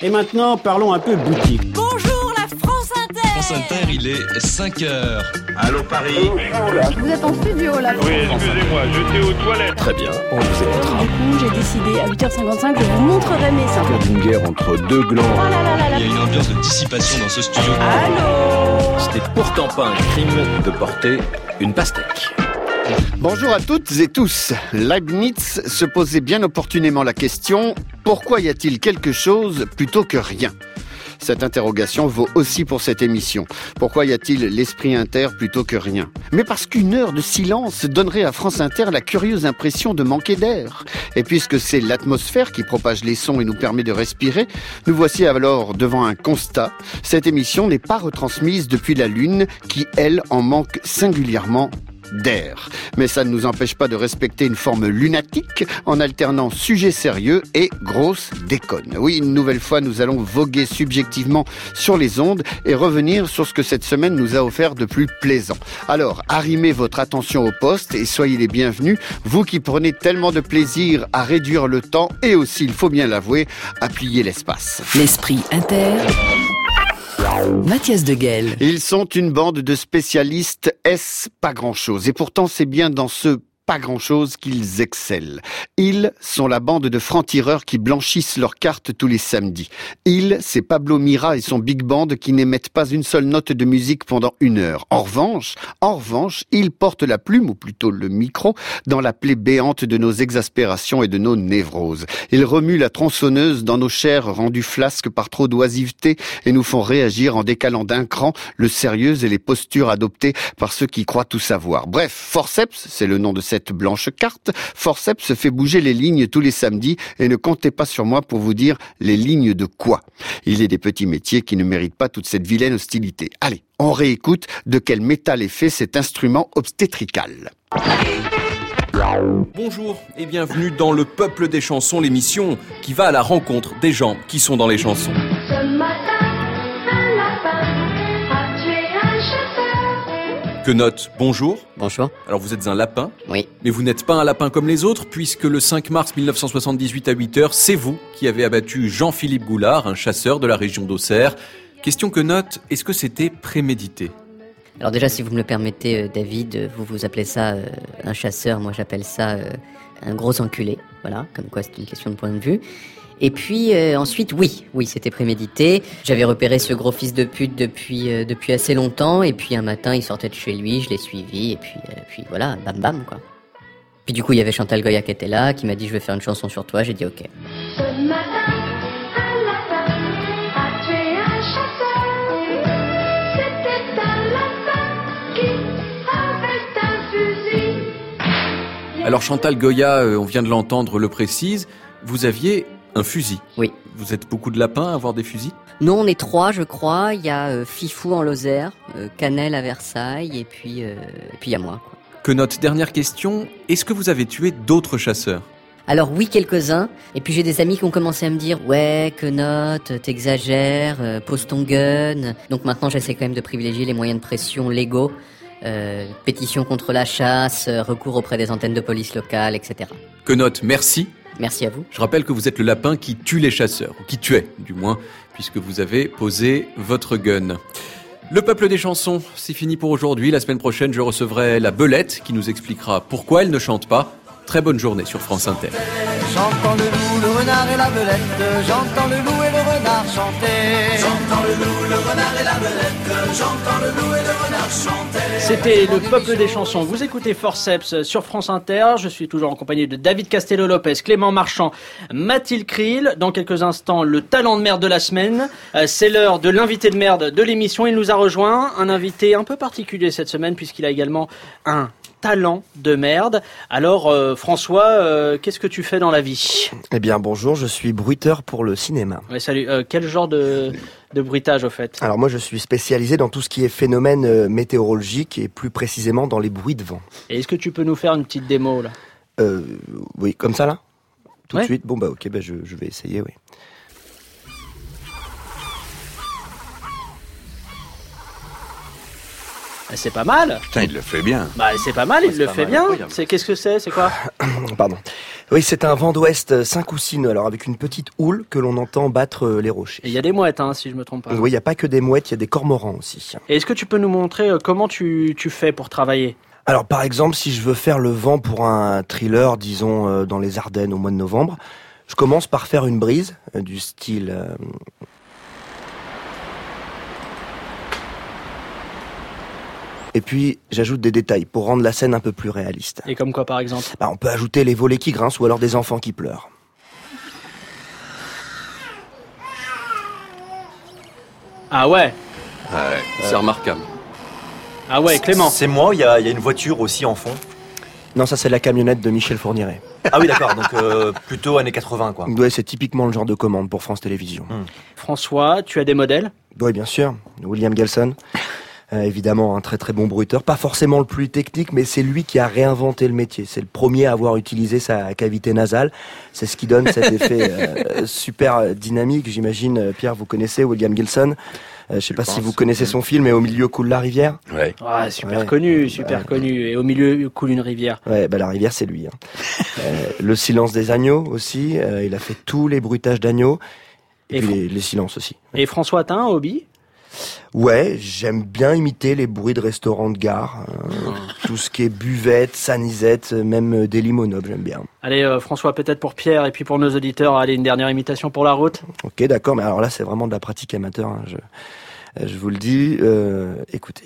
Et maintenant, parlons un peu boutique. Bonjour la France Inter France Inter, il est 5 heures. Allô Paris Vous êtes en studio là Oui, excusez-moi, j'étais aux toilettes. Très bien, on vous écoutera. Du coup, j'ai décidé à 8h55, je vous montrerai mes seins. d'une guerre entre deux glands. Oh là là là là. Il y a une ambiance de dissipation dans ce studio. Allô? Ce n'est pourtant pas un crime de porter une pastèque. Bonjour à toutes et tous. Leibniz se posait bien opportunément la question pourquoi y a-t-il quelque chose plutôt que rien? Cette interrogation vaut aussi pour cette émission. Pourquoi y a-t-il l'esprit inter plutôt que rien? Mais parce qu'une heure de silence donnerait à France Inter la curieuse impression de manquer d'air. Et puisque c'est l'atmosphère qui propage les sons et nous permet de respirer, nous voici alors devant un constat. Cette émission n'est pas retransmise depuis la Lune, qui, elle, en manque singulièrement d'air. Mais ça ne nous empêche pas de respecter une forme lunatique en alternant sujet sérieux et grosse déconne. Oui, une nouvelle fois, nous allons voguer subjectivement sur les ondes et revenir sur ce que cette semaine nous a offert de plus plaisant. Alors, arrimez votre attention au poste et soyez les bienvenus, vous qui prenez tellement de plaisir à réduire le temps et aussi, il faut bien l'avouer, à plier l'espace. L'esprit inter. Mathias de. Ils sont une bande de spécialistes S pas grand-chose? Et pourtant, c'est bien dans ce pas grand-chose qu'ils excellent. Ils sont la bande de francs-tireurs qui blanchissent leurs cartes tous les samedis. Ils, c'est Pablo Mira et son big band qui n'émettent pas une seule note de musique pendant une heure. En revanche, en revanche, ils portent la plume, ou plutôt le micro, dans la plaie béante de nos exaspérations et de nos névroses. Ils remuent la tronçonneuse dans nos chairs rendues flasques par trop d'oisiveté et nous font réagir en décalant d'un cran le sérieux et les postures adoptées par ceux qui croient tout savoir. Bref, Forceps, c'est le nom de cette blanche carte, Forceps fait bouger les lignes tous les samedis et ne comptez pas sur moi pour vous dire les lignes de quoi. Il est des petits métiers qui ne méritent pas toute cette vilaine hostilité. Allez, on réécoute de quel métal est fait cet instrument obstétrical. Bonjour et bienvenue dans le Peuple des chansons, l'émission qui va à la rencontre des gens qui sont dans les chansons. Chasseur. Que note bonjour. Bonjour. Alors vous êtes un lapin, Oui. mais vous n'êtes pas un lapin comme les autres puisque le 5 mars 1978 à 8h, c'est vous qui avez abattu Jean-Philippe Goulard, un chasseur de la région d'Auxerre. Question que note, est-ce que c'était prémédité? Alors déjà, si vous me le permettez, euh, David, euh, vous vous appelez ça euh, un chasseur, moi j'appelle ça euh, un gros enculé. Voilà, comme quoi c'est une question de point de vue. Et puis euh, ensuite, oui, oui, c'était prémédité. J'avais repéré ce gros fils de pute depuis euh, depuis assez longtemps. Et puis un matin, il sortait de chez lui, je l'ai suivi. Et puis euh, puis voilà, bam bam quoi. Puis du coup, il y avait Chantal Goya qui était là, qui m'a dit je vais faire une chanson sur toi. J'ai dit ok. Ce matin, un lapin a tué un chasseur. C'était un lapin qui avait un fusil. Alors Chantal Goya, on vient de l'entendre, le précise, vous aviez un fusil. Oui. Vous êtes beaucoup de lapins à avoir des fusils? Non, on est trois, je crois. Il y a euh, Fifou en Lozère, euh, Canel à Versailles, et puis euh, et puis il y a moi. Quoi. Que note dernière question, est-ce que vous avez tué d'autres chasseurs? Alors oui, quelques-uns. Et puis j'ai des amis qui ont commencé à me dire ouais, que note, t'exagères, euh, pose ton gun. Donc maintenant j'essaie quand même de privilégier les moyens de pression légaux. Pétition contre la chasse, recours auprès des antennes de police locales, etc. Que note, merci. Merci à vous. Je rappelle que vous êtes le lapin qui tue les chasseurs, ou qui tuait, du moins, puisque vous avez posé votre gun. Le peuple des chansons, c'est fini pour aujourd'hui. La semaine prochaine, je recevrai la belette qui nous expliquera pourquoi elle ne chante pas. Très bonne journée sur France Inter. Renard et la belette. J'entends le loup et le renard chanter. J'entends le loup, le renard et la belette. J'entends le loup et le renard chanter. C'était le peuple des chansons. Vous écoutez Forceps sur France Inter. Je suis toujours en compagnie de David Castello-Lopez, Clément Marchand, Mathilde Krill. Dans quelques instants, le talent de merde de la semaine. Euh, C'est l'heure de l'invité de merde de l'émission. Il nous a rejoint. Un invité un peu particulier cette semaine puisqu'il a également un talent de merde. Alors, euh, François, euh, qu'est-ce que tu fais dans la vie? Eh bien, bonjour, je suis bruiteur pour le cinéma. Ouais, salut. Euh, quel genre de, de bruitage au fait? Alors moi, je suis spécialisé dans tout ce qui est phénomène météorologique et plus précisément dans les bruits de vent. Et est-ce que tu peux nous faire une petite démo là? Oui, comme ça là? Tout Ouais. de suite? Bon bah ok, bah, je, je vais essayer, oui. C'est pas mal. Putain, il le fait bien. Bah, c'est pas mal, il le fait bien. C'est qu'est-ce que c'est C'est quoi Pardon. Oui, c'est un vent d'ouest 5 ou 6 nœuds, alors avec une petite houle que l'on entend battre euh, les rochers. Et il y a des mouettes, hein, si je me trompe pas. Oui, il n'y a pas que des mouettes, il y a des cormorans aussi. Et est-ce que tu peux nous montrer euh, comment tu, tu fais pour travailler? Alors par exemple, si je veux faire le vent pour un thriller, disons euh, dans les Ardennes au mois de novembre, je commence par faire une brise euh, du style... euh, Et puis j'ajoute des détails pour rendre la scène un peu plus réaliste. Et comme quoi, par exemple Bah, on peut ajouter les volets qui grincent ou alors des enfants qui pleurent. Ah ouais Ouais, c'est remarquable. Ah ouais, Clément C'est moi, il y, a il y a une voiture aussi en fond? Non, ça c'est la camionnette de Michel Fourniret. Ah oui, d'accord, donc euh, plutôt années 80, quoi. Ouais, c'est typiquement le genre de commande pour France Télévisions. François, tu as des modèles? Oui, bien sûr. William Gelson. Euh, évidemment, un très très bon bruiteur. Pas forcément le plus technique, mais c'est lui qui a réinventé le métier. C'est le premier à avoir utilisé sa cavité nasale. C'est ce qui donne cet effet euh, super dynamique. J'imagine, euh, Pierre, vous connaissez William Gilson. Euh, je sais pas si vous connaissez son film, mais au milieu coule la rivière. Ouais. Ah, super Ouais. connu, super Ouais. connu. Et au milieu coule une rivière. Ouais, bah la rivière c'est lui. hein. Euh, le silence des agneaux aussi. euh, il a fait tous les bruitages d'agneaux. Et, Et puis les, les silences aussi. Et François, un hobby? Ouais, j'aime bien imiter les bruits de restaurants de gare. euh, tout ce qui est buvette, sanisette, même euh, des limonobes, j'aime bien. Allez, euh, François, peut-être pour Pierre et puis pour nos auditeurs, allez, une dernière imitation pour la route. Ok, d'accord, mais alors là, c'est vraiment de la pratique amateur. hein, je, je vous le dis, euh, écoutez.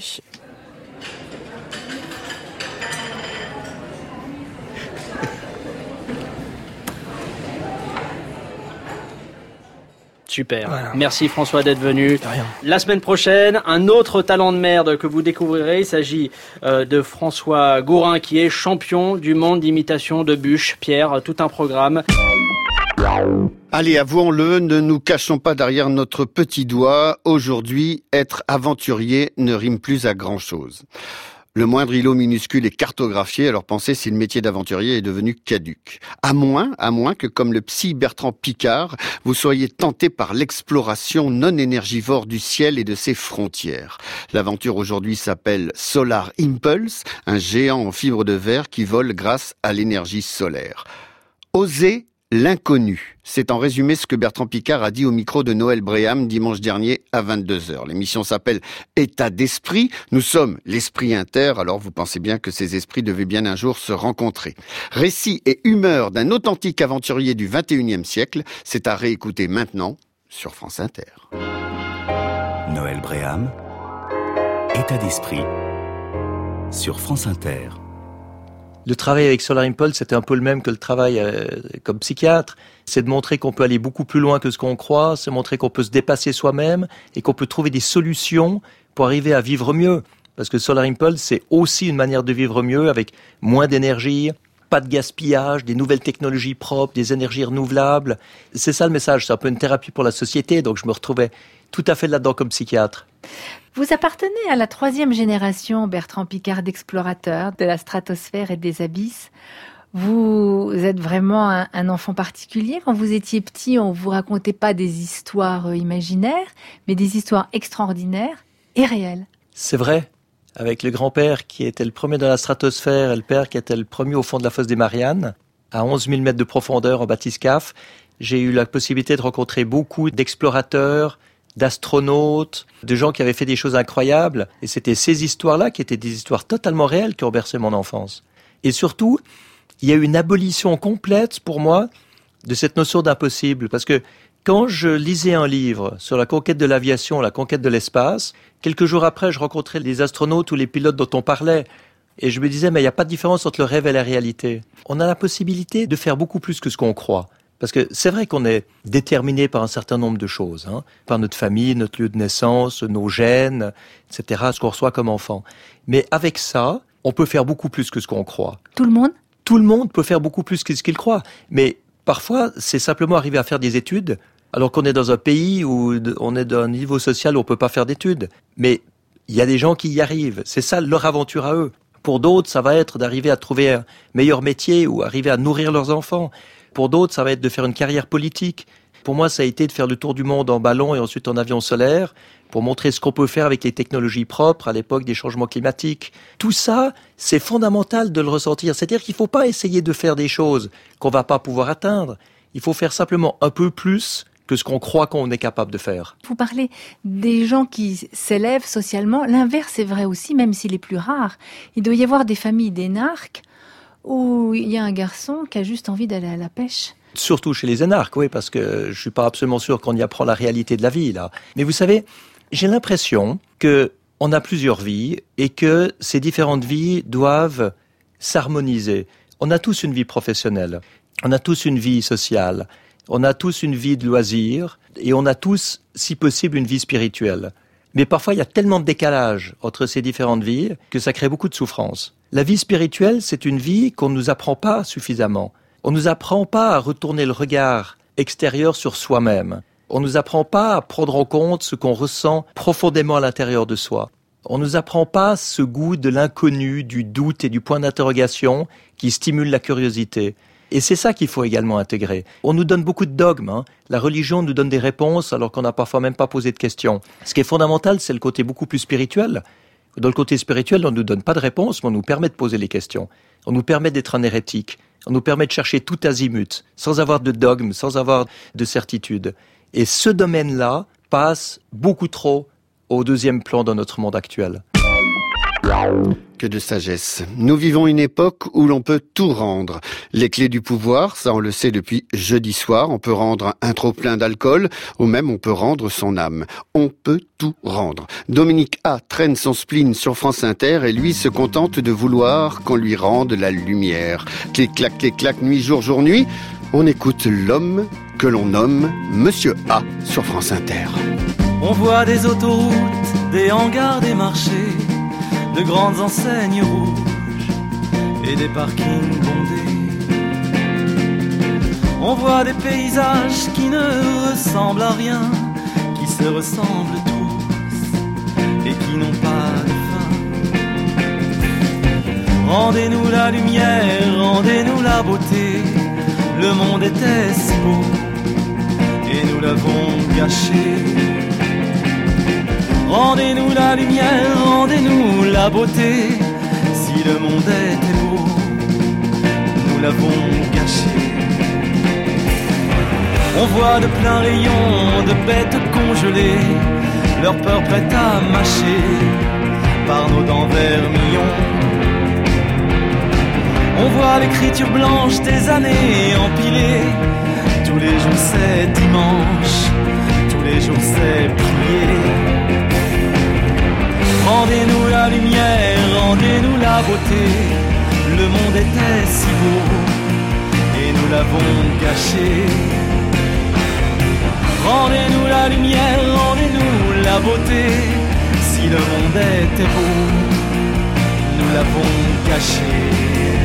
Super. Voilà. Merci François d'être venu. De rien. La semaine prochaine, un autre talent de merde que vous découvrirez. Il s'agit euh, de François Gourin qui est champion du monde d'imitation de bûches. Pierre, tout un programme. Allez, avouons-le, ne nous cachons pas derrière notre petit doigt. Aujourd'hui, être aventurier ne rime plus à grand-chose. Le moindre îlot minuscule est cartographié, alors pensez si le métier d'aventurier est devenu caduque. À moins, à moins que comme le psy Bertrand Picard, vous soyez tenté par l'exploration non énergivore du ciel et de ses frontières. L'aventure aujourd'hui s'appelle Solar Impulse, un géant en fibre de verre qui vole grâce à l'énergie solaire. Oser l'inconnu. C'est en résumé ce que Bertrand Picard a dit au micro de Noël Bréham dimanche dernier à 22h. L'émission s'appelle État d'esprit. Nous sommes l'esprit inter, alors vous pensez bien que ces esprits devaient bien un jour se rencontrer. Récit et humeur d'un authentique aventurier du 21e siècle, c'est à réécouter maintenant sur France Inter. Noël Bréham, État d'esprit, sur France Inter. Le travail avec Solar Impulse, c'était un peu le même que le travail euh, comme psychiatre. C'est de montrer qu'on peut aller beaucoup plus loin que ce qu'on croit, c'est montrer qu'on peut se dépasser soi-même et qu'on peut trouver des solutions pour arriver à vivre mieux. Parce que Solar Impulse, c'est aussi une manière de vivre mieux avec moins d'énergie, pas de gaspillage, des nouvelles technologies propres, des énergies renouvelables. C'est ça le message, c'est un peu une thérapie pour la société, donc je me retrouvais tout à fait là-dedans comme psychiatre. Vous appartenez à la troisième génération, Bertrand Picard, d'explorateurs de la stratosphère et des abysses. Vous êtes vraiment un, un enfant particulier. Quand vous étiez petit, on vous racontait pas des histoires euh, imaginaires, mais des histoires extraordinaires et réelles. C'est vrai. Avec le grand-père qui était le premier dans la stratosphère et le père qui était le premier au fond de la fosse des Mariannes, à 11 000 mètres de profondeur en bathyscaphe, j'ai eu la possibilité de rencontrer beaucoup d'explorateurs, d'astronautes, de gens qui avaient fait des choses incroyables. Et c'était ces histoires-là qui étaient des histoires totalement réelles qui ont bercé mon enfance. Et surtout, il y a eu une abolition complète pour moi de cette notion d'impossible. Parce que quand je lisais un livre sur la conquête de l'aviation, la conquête de l'espace, quelques jours après, je rencontrais les astronautes ou les pilotes dont on parlait. Et je me disais, mais il n'y a pas de différence entre le rêve et la réalité. On a la possibilité de faire beaucoup plus que ce qu'on croit. Parce que c'est vrai qu'on est déterminé par un certain nombre de choses, hein, par notre famille, notre lieu de naissance, nos gènes, etc., ce qu'on reçoit comme enfant. Mais avec ça, on peut faire beaucoup plus que ce qu'on croit. Tout le monde? Tout le monde peut faire beaucoup plus que ce qu'il croit. Mais parfois, c'est simplement arriver à faire des études, alors qu'on est dans un pays où on est d'un niveau social où on peut pas faire d'études. Mais il y a des gens qui y arrivent. C'est ça leur aventure à eux. Pour d'autres, ça va être d'arriver à trouver un meilleur métier ou arriver à nourrir leurs enfants. Pour d'autres, ça va être de faire une carrière politique. Pour moi, ça a été de faire le tour du monde en ballon et ensuite en avion solaire pour montrer ce qu'on peut faire avec les technologies propres à l'époque des changements climatiques. Tout ça, c'est fondamental de le ressentir. C'est-à-dire qu'il ne faut pas essayer de faire des choses qu'on va pas pouvoir atteindre. Il faut faire simplement un peu plus que ce qu'on croit qu'on est capable de faire. Vous parlez des gens qui s'élèvent socialement. L'inverse est vrai aussi, même s'il est plus rare. Il doit y avoir des familles d'énarques où il y a un garçon qui a juste envie d'aller à la pêche. Surtout chez les énarques, oui, parce que je suis pas absolument sûr qu'on y apprend la réalité de la vie, là. Mais vous savez, j'ai l'impression que on a plusieurs vies et que ces différentes vies doivent s'harmoniser. On a tous une vie professionnelle, on a tous une vie sociale, on a tous une vie de loisirs et on a tous, si possible, une vie spirituelle. Mais parfois, il y a tellement de décalage entre ces différentes vies que ça crée beaucoup de souffrance. La vie spirituelle, c'est une vie qu'on ne nous apprend pas suffisamment. On ne nous apprend pas à retourner le regard extérieur sur soi-même. On ne nous apprend pas à prendre en compte ce qu'on ressent profondément à l'intérieur de soi. On ne nous apprend pas ce goût de l'inconnu, du doute et du point d'interrogation qui stimule la curiosité. Et c'est ça qu'il faut également intégrer. On nous donne beaucoup de dogmes. hein. La religion nous donne des réponses alors qu'on n'a parfois même pas posé de questions. Ce qui est fondamental, c'est le côté beaucoup plus spirituel. Dans le côté spirituel, on ne nous donne pas de réponse, mais on nous permet de poser les questions. On nous permet d'être un hérétique. On nous permet de chercher tout azimut, sans avoir de dogme, sans avoir de certitude. Et ce domaine-là passe beaucoup trop au deuxième plan dans notre monde actuel. De sagesse. Nous vivons une époque où l'on peut tout rendre. Les clés du pouvoir, ça on le sait depuis jeudi soir, on peut rendre un trop plein d'alcool ou même on peut rendre son âme. On peut tout rendre. Dominique A traîne son spleen sur France Inter et lui se contente de vouloir qu'on lui rende la lumière. Clic clac clic clac nuit jour jour nuit. On écoute l'homme que l'on nomme Monsieur A sur France Inter. On voit des autoroutes, des hangars, des marchés, de grandes enseignes rouges et des parkings bondés. On voit des paysages qui ne ressemblent à rien, qui se ressemblent tous et qui n'ont pas de fin. Rendez-nous la lumière, rendez-nous la beauté. Le monde était si beau et nous l'avons gâché. Rendez-nous la lumière, rendez-nous la beauté. Si le monde était beau, nous l'avons gâché. On voit de pleins rayons de bêtes congelées, leur peur prête à mâcher par nos dents vermillons. On voit l'écriture blanche des années empilées. Tous les jours c'est dimanche, tous les jours c'est prier. Rendez-nous la lumière, rendez-nous la beauté. Le monde était si beau et nous l'avons gâché. Rendez-nous la lumière, rendez-nous la beauté. Si le monde était beau, nous l'avons gâché.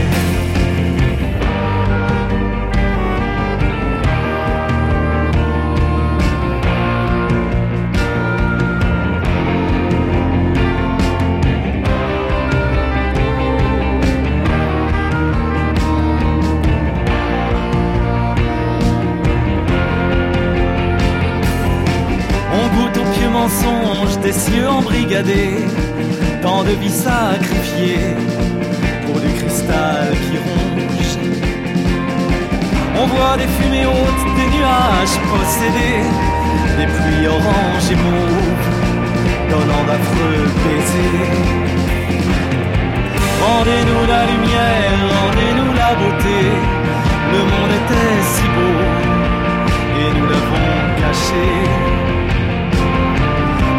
Des cieux embrigadés, tant de vies sacrifiées pour du cristal qui ronge. On voit des fumées hautes, des nuages possédés, des pluies oranges et mauves, donnant d'affreux baisers. Rendez-nous la lumière, rendez-nous la beauté, le monde était si beau et nous l'avons caché.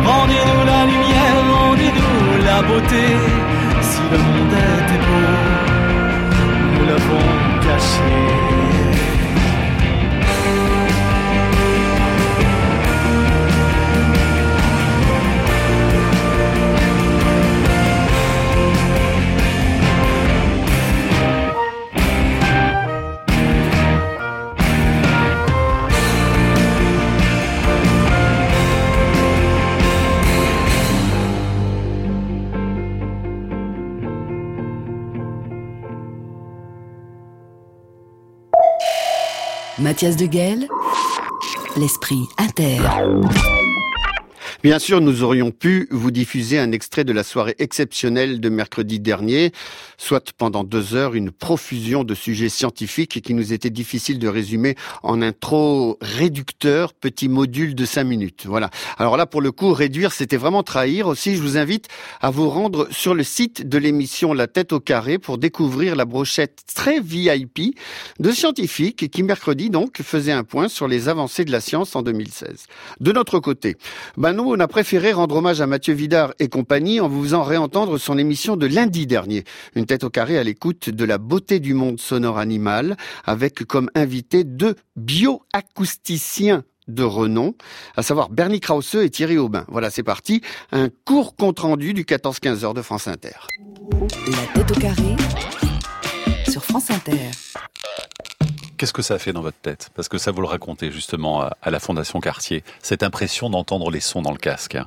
Rendez-nous la lumière, rendez-nous la beauté. Si le monde était beau, nous l'avons caché. Mathias de Guel, l'esprit inter. Bien sûr, nous aurions pu vous diffuser un extrait de la soirée exceptionnelle de mercredi dernier, soit pendant deux heures une profusion de sujets scientifiques qui nous était difficile de résumer en un trop réducteur petit module de cinq minutes. Voilà. Alors là, pour le coup, réduire, c'était vraiment trahir. Aussi, je vous invite à vous rendre sur le site de l'émission La tête au carré pour découvrir la brochette très VIP de scientifiques qui, mercredi, donc, faisait un point sur les avancées de la science en 2016. De notre côté, ben nous, on a préféré rendre hommage à Mathieu Vidard et compagnie en vous faisant réentendre son émission de lundi dernier. Une tête au carré à l'écoute de la beauté du monde sonore animal, avec comme invité deux bioacousticiens de renom, à savoir Bernie Krause et Thierry Aubin. Voilà, c'est parti. Un court compte-rendu du 14-15 heures de France Inter. La tête au carré sur France Inter. Qu'est-ce que ça fait dans votre tête? Parce que ça vous le racontez justement à, la Fondation Cartier, cette impression d'entendre les sons dans le casque.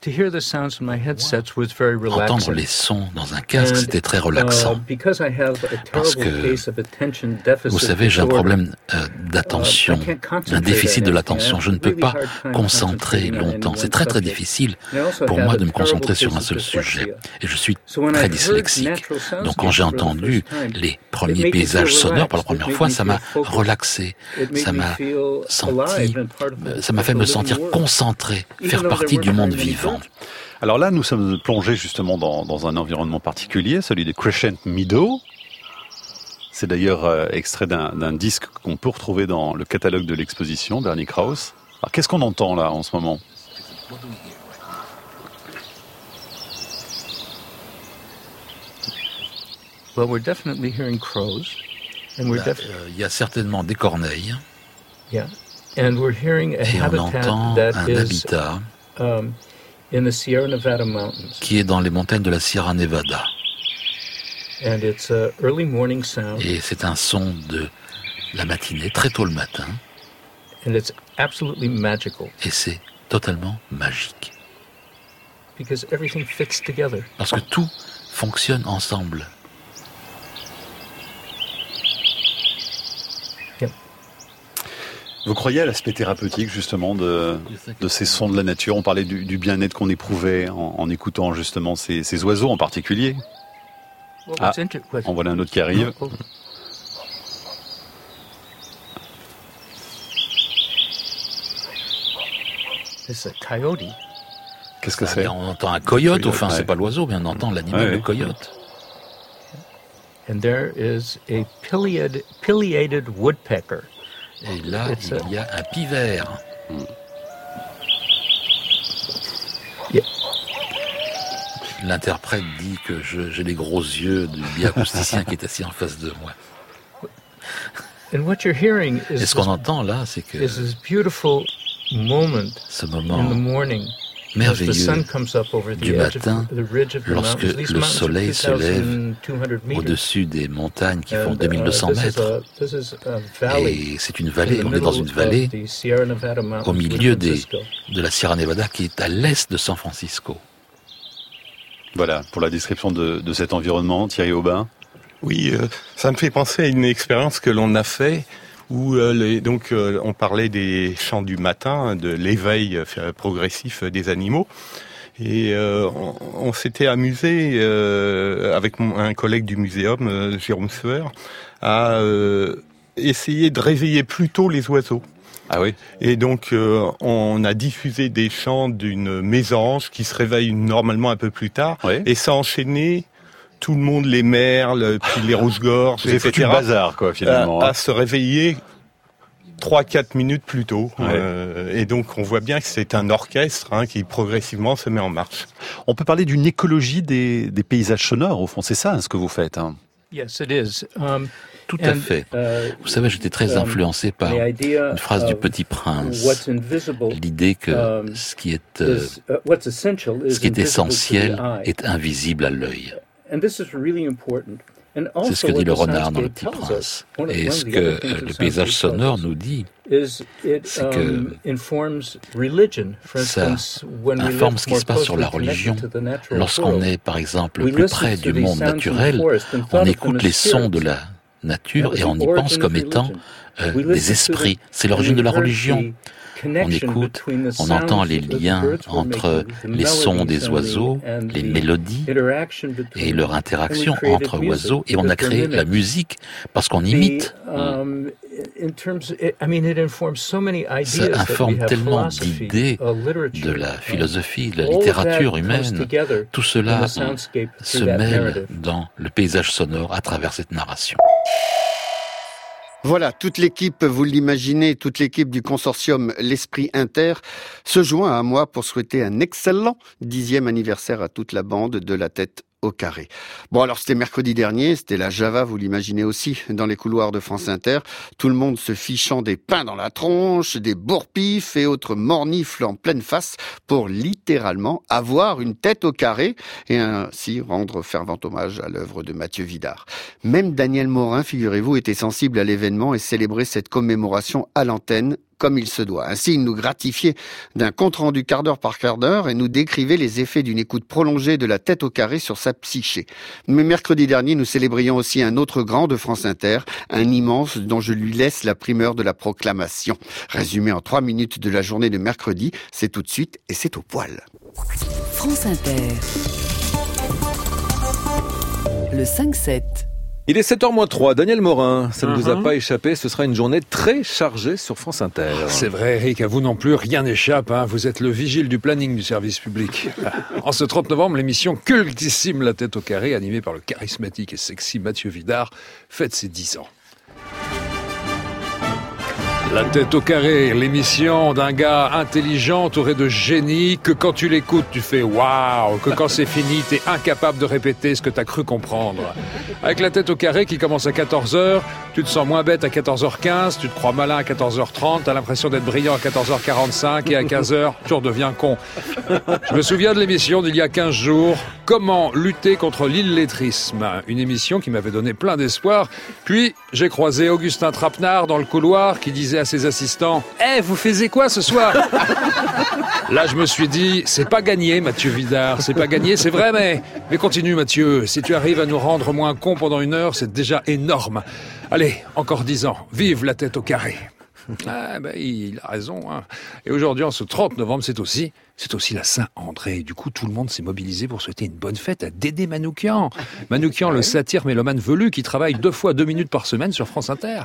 To hear the sounds in my headsets was very relaxing. Entendre les sons dans un casque, c'était très uh, relaxant. because I have a Parce terrible que, case of attention deficit Vous savez, j'ai un problème euh, d'attention, Uh, concentrate un déficit de l'attention. Je ne peux pas concentrer longtemps. C'est très très difficile pour moi a de me concentrer sur un seul sujet. Et je suis très dyslexique. Donc quand j'ai entendu les premiers paysages sonores pour la première fois, me ça feel m'a relaxé. Ça m'a senti, alive and part of the- ça m'a fait me sentir world. concentré, faire partie du monde vivant. Alors là, nous sommes plongés justement dans, dans un environnement particulier, celui de Crescent Meadow. C'est d'ailleurs euh, extrait d'un d'un disque qu'on peut retrouver dans le catalogue de l'exposition, Bernie Krause. Alors qu'est-ce qu'on entend là en ce moment? Well, we're definitely hearing crows, and we're def- euh, Il y a certainement des corneilles yeah, and we're hearing a et on habitat entend that un is habitat um, in the Sierra Nevada mountains, qui est dans les montagnes de la Sierra Nevada. and it's a early morning sound, Et c'est un son de la matinée, très tôt le matin, and it's absolutely magical et c'est totalement magique. because everything fits together. Parce que tout fonctionne ensemble. Vous croyez à l'aspect thérapeutique justement de, de ces sons de la nature? On parlait du, du bien-être qu'on éprouvait en, en écoutant justement ces, ces oiseaux en particulier. Well, Ah, what- en voilà un autre qui arrive. It's a coyote. Qu'est-ce que c'est? On entend un coyote, enfin ouais. c'est pas l'oiseau, mais on entend l'animal, Ouais, le ouais. coyote. And there is a pileated, pileated woodpecker. Et là, il y a un pivert. L'interprète dit que j'ai les gros yeux du bioacousticien qui est assis en face de moi. And what you're hearing Et is ce qu'on entend là, c'est que ce in the moment merveilleux sun comes up over the du matin, the ridge of the lorsque le soleil se lève 2,200 meters. au-dessus des montagnes qui font And, uh, 2200 this is mètres. Et c'est une vallée, the on est dans une vallée au milieu des, de la Sierra Nevada qui est à l'est de San Francisco. Voilà, pour la description de, de cet environnement, Thierry Aubin. Oui, euh, ça me fait penser à une expérience que l'on a fait où euh, les- donc euh, on parlait des chants du matin, de l'éveil euh, progressif des animaux. Et euh, on, on s'était amusé euh, avec mon- un collègue du muséum, Jérôme Sueur, à euh, essayer de réveiller plus tôt les oiseaux. Ah oui. Et donc euh, on a diffusé des chants d'une mésange qui se réveille normalement un peu plus tard, et ça a enchaîné tout le monde, les merles, puis les rouges-gorges, Vous avez etc. le bazar, quoi, finalement, À, hein. à se réveiller 3-4 minutes plus tôt. Ouais. Euh, et donc on voit bien que c'est un orchestre hein, qui progressivement se met en marche. On peut parler d'une écologie des, des paysages sonores, au fond, c'est ça hein, ce que vous faites. hein. Yes, it is. Um, Tout à and, fait. uh, Vous savez, j'étais très um, influencé par the idea une phrase du of Petit Prince. what's invisible, L'idée que um, ce qui est, euh, uh, what's essential is ce qui est essentiel est invisible à l'œil. And this is really important. And C'est ce also que dit le renard dans le Petit Prince. Et ce que euh, le paysage sonore us nous dit, c'est um, informs religion. For ça instance, when we informe ce qui se passe sur la religion. Lorsqu'on est, par exemple, we plus listen près to du monde naturel, on écoute les sons de la nature et on the y pense comme étant euh, des esprits. C'est l'origine de la religion. On écoute, on entend les liens entre les sons des oiseaux, les mélodies et leur interaction entre oiseaux, et on a créé la musique parce qu'on imite. Ça informe tellement d'idées de la philosophie, de la littérature humaine. Tout cela se mêle dans le paysage sonore à travers cette narration. Voilà, toute l'équipe, vous l'imaginez, toute l'équipe du consortium L'Esprit Inter se joint à moi pour souhaiter un excellent dixième anniversaire à toute la bande de la tête au carré. Bon, alors c'était mercredi dernier, c'était la Java, vous l'imaginez aussi, dans les couloirs de France Inter. Tout le monde se fichant des pains dans la tronche, des bourpifs et autres mornifles en pleine face pour littéralement avoir une tête au carré et ainsi rendre fervent hommage à l'œuvre de Mathieu Vidard. Même Daniel Morin, figurez-vous, était sensible à l'événement et célébrait cette commémoration à l'antenne comme il se doit. Ainsi, il nous gratifiait d'un compte-rendu quart d'heure par quart d'heure et nous décrivait les effets d'une écoute prolongée de la tête au carré sur sa psyché. Mais mercredi dernier, nous célébrions aussi un autre grand de France Inter, un immense dont je lui laisse la primeur de la proclamation. Résumé en trois minutes de la journée de mercredi, c'est tout de suite et c'est au poil. France Inter. Le 5-7. Il est 7h03, Daniel Morin, ça ne vous a Mhm. pas échappé, ce sera une journée très chargée sur France Inter. C'est vrai, Eric, à vous non plus, rien n'échappe. hein. Vous êtes le vigile du planning du service public. En ce 30 novembre, l'émission cultissime La tête au carré, animée par le charismatique et sexy Mathieu Vidard, fête ses 10 ans. La tête au carré, l'émission d'un gars intelligent, entouré de génie, que quand tu l'écoutes, tu fais waouh, que quand c'est fini, t'es incapable de répéter ce que t'as cru comprendre. Avec la tête au carré qui commence à 14h, tu te sens moins bête à 14h15, tu te crois malin à 14h30, t'as l'impression d'être brillant à 14h45 et à 15h, tu redeviens con. Je me souviens de l'émission d'il y a 15 jours, Comment lutter contre l'illettrisme, une émission qui m'avait donné plein d'espoir. Puis j'ai croisé Augustin Trapenard dans le couloir qui disait à ses assistants "Eh, vous faisiez quoi ce soir? Là, je me suis dit, c'est pas gagné, Mathieu Vidard, c'est pas gagné, c'est vrai, mais, mais continue, Mathieu. Si tu arrives à nous rendre moins cons pendant une heure, c'est déjà énorme. Allez, encore dix ans. Vive la tête au carré. Ah, ben, il a raison. Hein. Et aujourd'hui, en ce 30 novembre, c'est aussi, c'est aussi la Saint-André. Du coup, tout le monde s'est mobilisé pour souhaiter une bonne fête à Dédé Manoukian. Manoukian, le satire mélomane velu qui travaille deux fois deux minutes par semaine sur France Inter.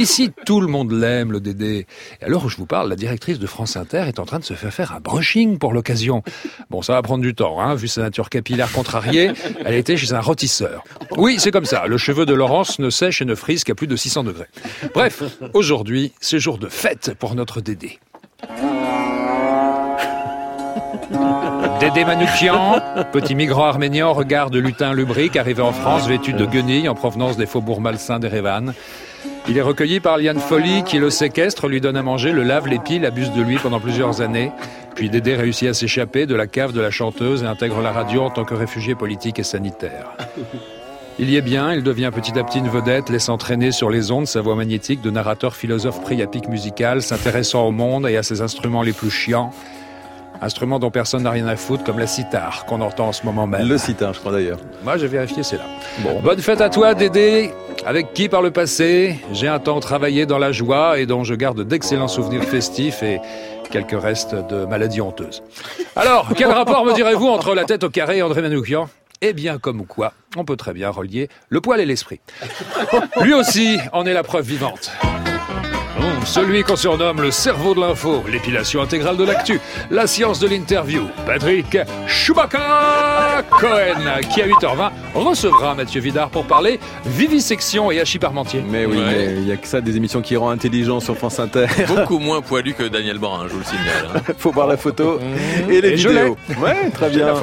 Ici, tout le monde l'aime, le Dédé. Et alors, je vous parle, la directrice de France Inter est en train de se faire faire un brushing pour l'occasion. Bon, ça va prendre du temps, hein, vu sa nature capillaire contrariée. Elle était chez un rôtisseur. Oui, c'est comme ça. Le cheveu de Laurence ne sèche et ne frise qu'à plus de 600 degrés. Bref, aujourd'hui, c'est jour de fête pour notre Dédé. Dédé Manoukian, petit migrant arménien, regard de lutin lubrique, arrivé en France vêtu de guenilles en provenance des faubourgs malsains d'Erevan. Il est recueilli par Liane Folly qui le séquestre, lui donne à manger, le lave, l'épile, abuse de lui pendant plusieurs années. Puis Dédé réussit à s'échapper de la cave de la chanteuse et intègre la radio en tant que réfugié politique et sanitaire. Il y est bien, il devient petit à petit une vedette, laissant traîner sur les ondes sa voix magnétique de narrateur philosophe pic musical, s'intéressant au monde et à ses instruments les plus chiants. Instruments dont personne n'a rien à foutre, comme la sitar qu'on entend en ce moment même. Le sitar, je crois d'ailleurs. Moi, j'ai vérifié, c'est là. Bonne fête à toi, Dédé, avec qui par le passé j'ai un temps travaillé dans la joie et dont je garde d'excellents souvenirs festifs et quelques restes de maladies honteuses. Alors, quel rapport me direz-vous entre la tête au carré et André Manoukian? Eh bien, comme quoi, on peut très bien relier le poil et l'esprit. Lui aussi en est la preuve vivante. Celui qu'on surnomme le cerveau de l'info, l'épilation intégrale de l'actu, la science de l'interview, Patrick Chewbacca Cohen, qui à 8h20 recevra Mathieu Vidard pour parler vivisection et hachis parmentier. Mais oui, mais il y a que ça des émissions qui rendent intelligent sur France Inter. Beaucoup moins poilu que Daniel Morin, je vous le signale. hein. Faut voir la photo et les Et vidéos. Ouais, très bien.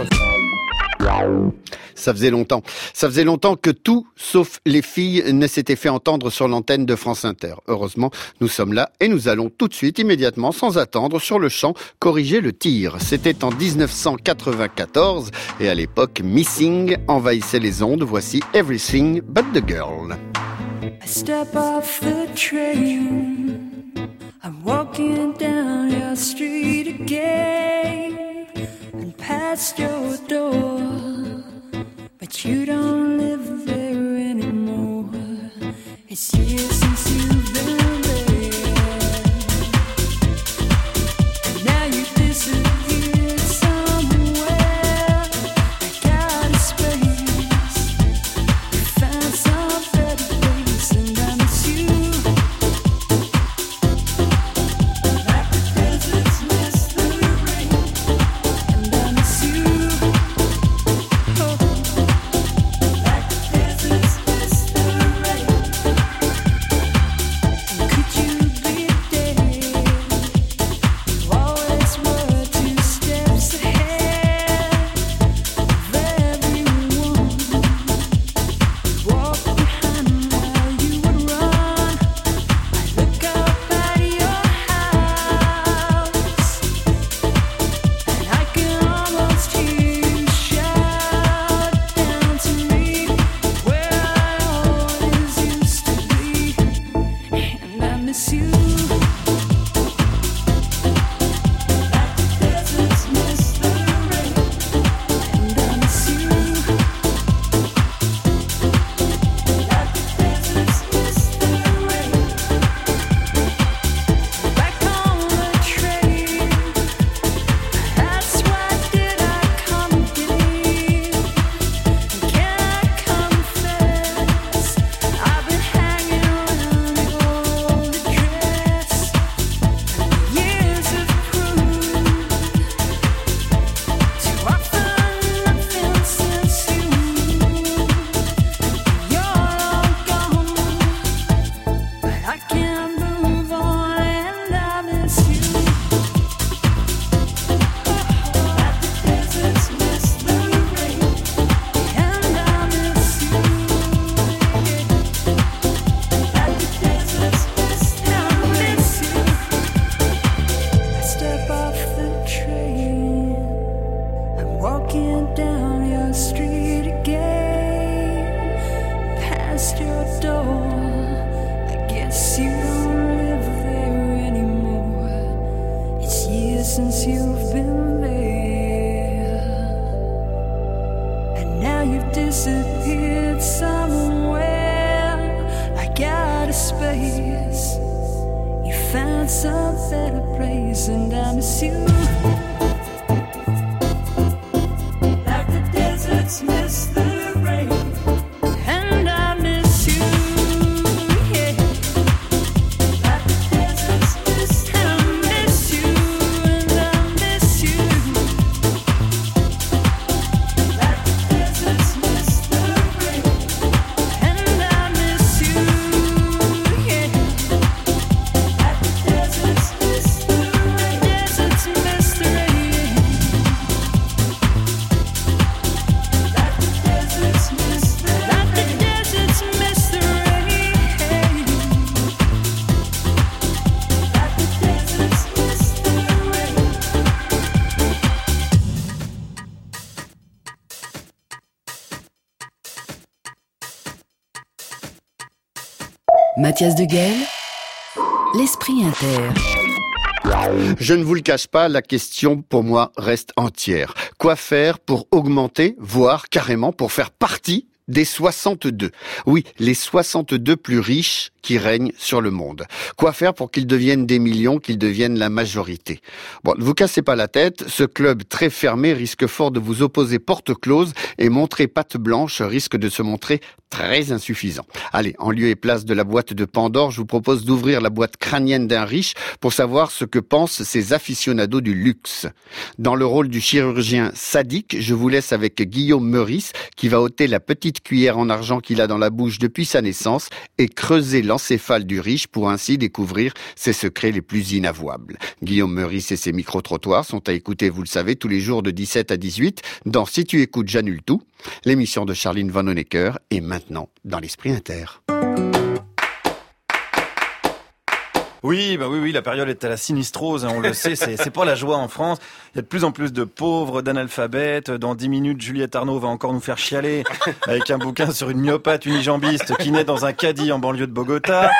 Ça faisait longtemps. Ça faisait longtemps que tout, sauf les filles, ne s'était fait entendre sur l'antenne de France Inter. Heureusement, nous sommes là et nous allons tout de suite, immédiatement, sans attendre, sur le champ, corriger le tir. C'était en 1994 et à l'époque, Missing envahissait les ondes. Voici Everything But the Girl. I step off the train. I'm walking down your street again past your door. But you don't live there anymore. It's years since you've been there. You. L'esprit inter. Je ne vous le cache pas, la question pour moi reste entière. Quoi faire pour augmenter, voire carrément pour faire partie des 62 Oui, les 62 plus riches qui règnent sur le monde. Quoi faire pour qu'ils deviennent des millions, qu'ils deviennent la majorité? Bon, ne vous cassez pas la tête, ce club très fermé risque fort de vous opposer porte close et montrer patte blanche risque de se montrer très insuffisant. Allez, en lieu et place de la boîte de Pandore, je vous propose d'ouvrir la boîte crânienne d'un riche pour savoir ce que pensent ces aficionados du luxe. Dans le rôle du chirurgien sadique, je vous laisse avec Guillaume Meurice qui va ôter la petite cuillère en argent qu'il a dans la bouche depuis sa naissance et creuser l'encéphale du riche pour ainsi découvrir ses secrets les plus inavouables. Guillaume Meurice et ses micro-trottoirs sont à écouter, vous le savez, tous les jours de 17 à 18 dans Si tu écoutes, j'annule tout, l'émission de Charline Van Honecker et maintenant dans l'Esprit Inter. Oui, bah oui, oui, la période est à la sinistrose, hein, on le sait, c'est pas la joie en France. Il y a de plus en plus de pauvres, d'analphabètes. Dans dix minutes, Juliette Arnaud va encore nous faire chialer avec un bouquin sur une myopathe unijambiste qui naît dans un caddie en banlieue de Bogota.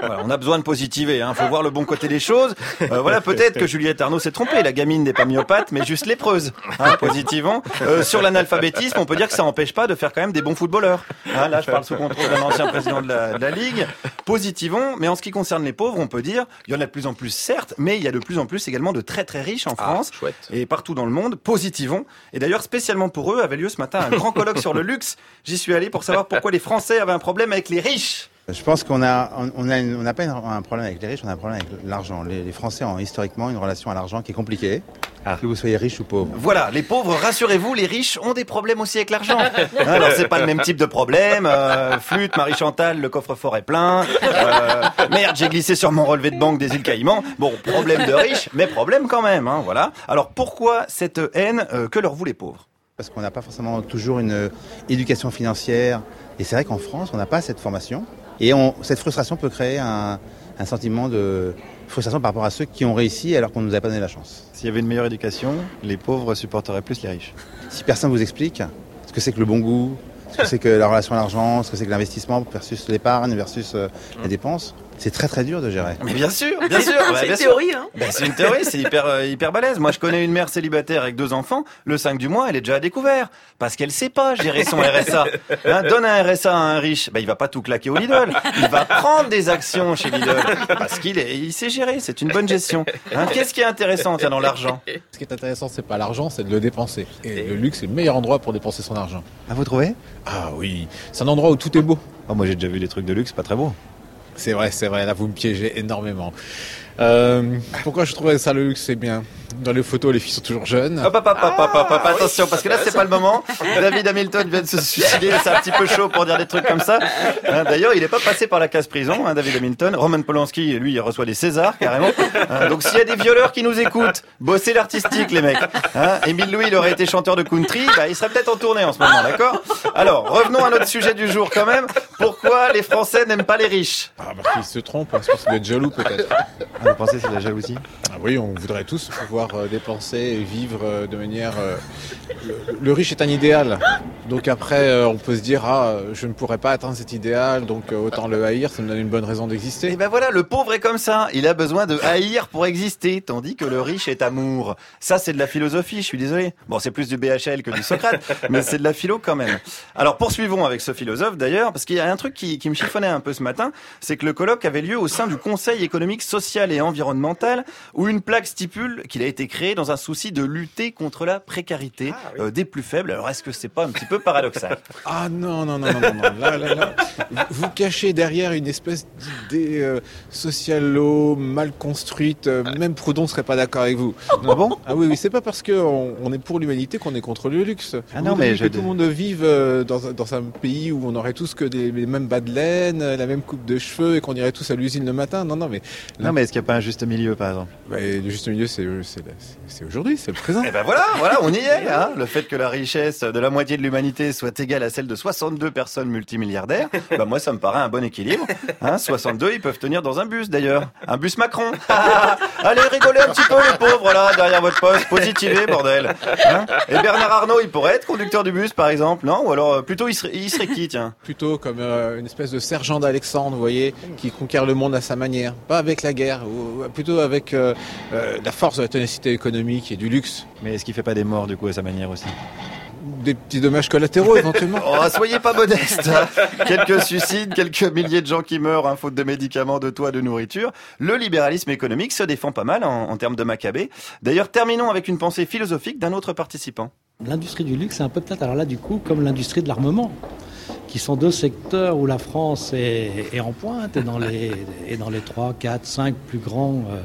On a besoin de positiver, hein, faut voir le bon côté des choses. Euh, voilà, peut-être que Juliette Arnaud s'est trompée. La gamine n'est pas myopathe, mais juste lépreuse. Hein, positivons. Euh, sur l'analphabétisme, on peut dire que ça n'empêche pas de faire quand même des bons footballeurs. Hein, là, je parle sous contrôle d'un ancien président de la, de la Ligue. Positivons, mais en ce qui concerne les pauvres, on peut dire, il y en a de plus en plus, certes, mais il y a de plus en plus également de très très riches en France et partout dans le monde. Positivons. Et d'ailleurs, spécialement pour eux, avait lieu ce matin un grand colloque sur le luxe. J'y suis allé pour savoir pourquoi les Français avaient un problème avec les riches. Je pense qu'on a, on a, on n'a pas une- un problème avec les riches, on a un problème avec l'argent. Les, les Français ont historiquement une relation à l'argent qui est compliquée, que vous soyez riche ou pauvre. Voilà, les pauvres, rassurez-vous, les riches ont des problèmes aussi avec l'argent. Alors c'est pas le même type de problème. Euh, flûte, Marie Chantal, le coffre-fort est plein. Euh, merde, j'ai glissé sur mon relevé de banque des îles Caïmans. Bon, problème de riches, mais problème quand même. Hein, voilà. Alors pourquoi cette haine euh, Que leur vous les pauvres? Parce qu'on n'a pas forcément toujours une euh, éducation financière. Et c'est vrai qu'en France, on n'a pas cette formation. Et on, cette frustration peut créer un, un sentiment de frustration par rapport à ceux qui ont réussi alors qu'on ne nous a pas donné la chance. S'il y avait une meilleure éducation, les pauvres supporteraient plus les riches. Si personne vous explique ce que c'est que le bon goût, ce que c'est que la relation à l'argent, ce que c'est que l'investissement versus l'épargne versus euh, la dépense, c'est très très dur de gérer. Mais bien sûr, bien sûr. Bah, C'est bien une sûr. théorie, hein. Bah, c'est une théorie, c'est hyper, euh, hyper balèze. Moi, je connais une mère célibataire avec deux enfants. Le 5 du mois, elle est déjà à découvert. Parce qu'elle sait pas gérer son RSA. Hein, donne un RSA à un riche. Bah, il va pas tout claquer au Lidl. Il va prendre des actions chez Lidl. Parce qu'il il sait gérer. C'est une bonne gestion. Hein, Qu'est-ce qui est intéressant, tiens, dans l'argent? Ce qui est intéressant, c'est pas l'argent, c'est de le dépenser. Et le luxe, c'est le meilleur endroit pour dépenser son argent. Ah, vous trouvez? Ah oui, c'est un endroit où tout est beau. Ah, moi, j'ai déjà vu des trucs de luxe pas très beaux. C'est vrai, c'est vrai, là, vous me piégez énormément. Euh, pourquoi je trouvais ça le luxe, c'est bien. Dans les photos, les filles sont toujours jeunes. Hop, hop, hop, hop, hop, hop, hop, attention, parce que là, c'est pas le moment. David Hamilton vient de se suicider, c'est un petit peu chaud pour dire des trucs comme ça. Hein, D'ailleurs, il est pas passé par la case prison, hein, David Hamilton. Roman Polanski, lui, il reçoit des Césars, carrément. Hein, donc, s'il y a des violeurs qui nous écoutent, bossez l'artistique, les mecs. Émile Louis, il aurait été chanteur de country, bah, il serait peut-être en tournée en ce moment, d'accord? Alors, revenons à notre sujet du jour, quand même. Pourquoi les Français n'aiment pas les riches? Ah, parce qu'ils se trompent, parce qu'ils doivent être jaloux, peut-être. Vous pensez que c'est de la jalousie? Ah oui, on voudrait tous pouvoir pouvoir euh, dépenser et vivre euh, de manière... euh, le, le riche est un idéal. Donc après, on peut se dire, ah, je ne pourrais pas atteindre cet idéal, donc autant le haïr, ça me donne une bonne raison d'exister. Et ben voilà, le pauvre est comme ça. Il a besoin de haïr pour exister, tandis que le riche est amour. Ça, c'est de la philosophie, je suis désolé. Bon, c'est plus du BHL que du Socrate, mais c'est de la philo quand même. Alors poursuivons avec ce philosophe d'ailleurs, parce qu'il y a un truc qui, qui me chiffonnait un peu ce matin, c'est que le colloque avait lieu au sein du Conseil économique, social et environnemental, où une plaque stipule qu'il a été créé dans un souci de lutter contre la précarité euh, des plus faibles. Alors est-ce que c'est pas un petit peu paradoxal? Ah non, non, non, non, non, non. Là, là, là, vous cachez derrière une espèce d'idée euh, socialo mal construite. euh, même Proudhon serait pas d'accord avec vous. Ah bon? Ah oui, oui, c'est pas parce qu'on on est pour l'humanité qu'on est contre le luxe. Ah Vous non, mais je- que tout le monde vive euh, dans, un- dans un pays où on aurait tous que des, les mêmes bas de laine, la même coupe de cheveux et qu'on irait tous à l'usine le matin. Non, non, mais Non, mais est-ce qu'il n'y a pas un juste milieu, par exemple? Bah, le juste milieu, c'est c'est- c'est aujourd'hui, c'est le présent. Eh ben voilà, voilà, on y est. Hein. Le fait que la richesse de la moitié de l'humanité soit égale à celle de 62 personnes multimilliardaires, bah moi ça me paraît un bon équilibre. Hein, 62, ils peuvent tenir dans un bus d'ailleurs, un bus Macron. Allez, rigolez un petit peu les pauvres là derrière votre poste, positivez bordel. Hein Et Bernard Arnault, il pourrait être conducteur du bus par exemple, non? Ou alors euh, plutôt il serait, il serait qui tiens? Plutôt comme euh, une espèce de sergent d'Alexandre, vous voyez, qui conquiert le monde à sa manière. Pas avec la guerre, ou, plutôt avec euh, la force de la ténacité économique et du luxe. Mais est-ce qu'il fait pas des morts du coup à sa manière aussi? Des petits dommages collatéraux éventuellement. Oh, soyez pas modeste. hein. quelques suicides, quelques milliers de gens qui meurent, hein, faute de médicaments, de toits, de nourriture. Le libéralisme économique se défend pas mal en, en termes de Maccabée. D'ailleurs, terminons avec une pensée philosophique d'un autre participant. L'industrie du luxe, c'est un peu peut-être alors là du coup comme l'industrie de l'armement, qui sont deux secteurs où la France est, est en pointe et dans les et dans les 3, 4, 5 plus grands euh,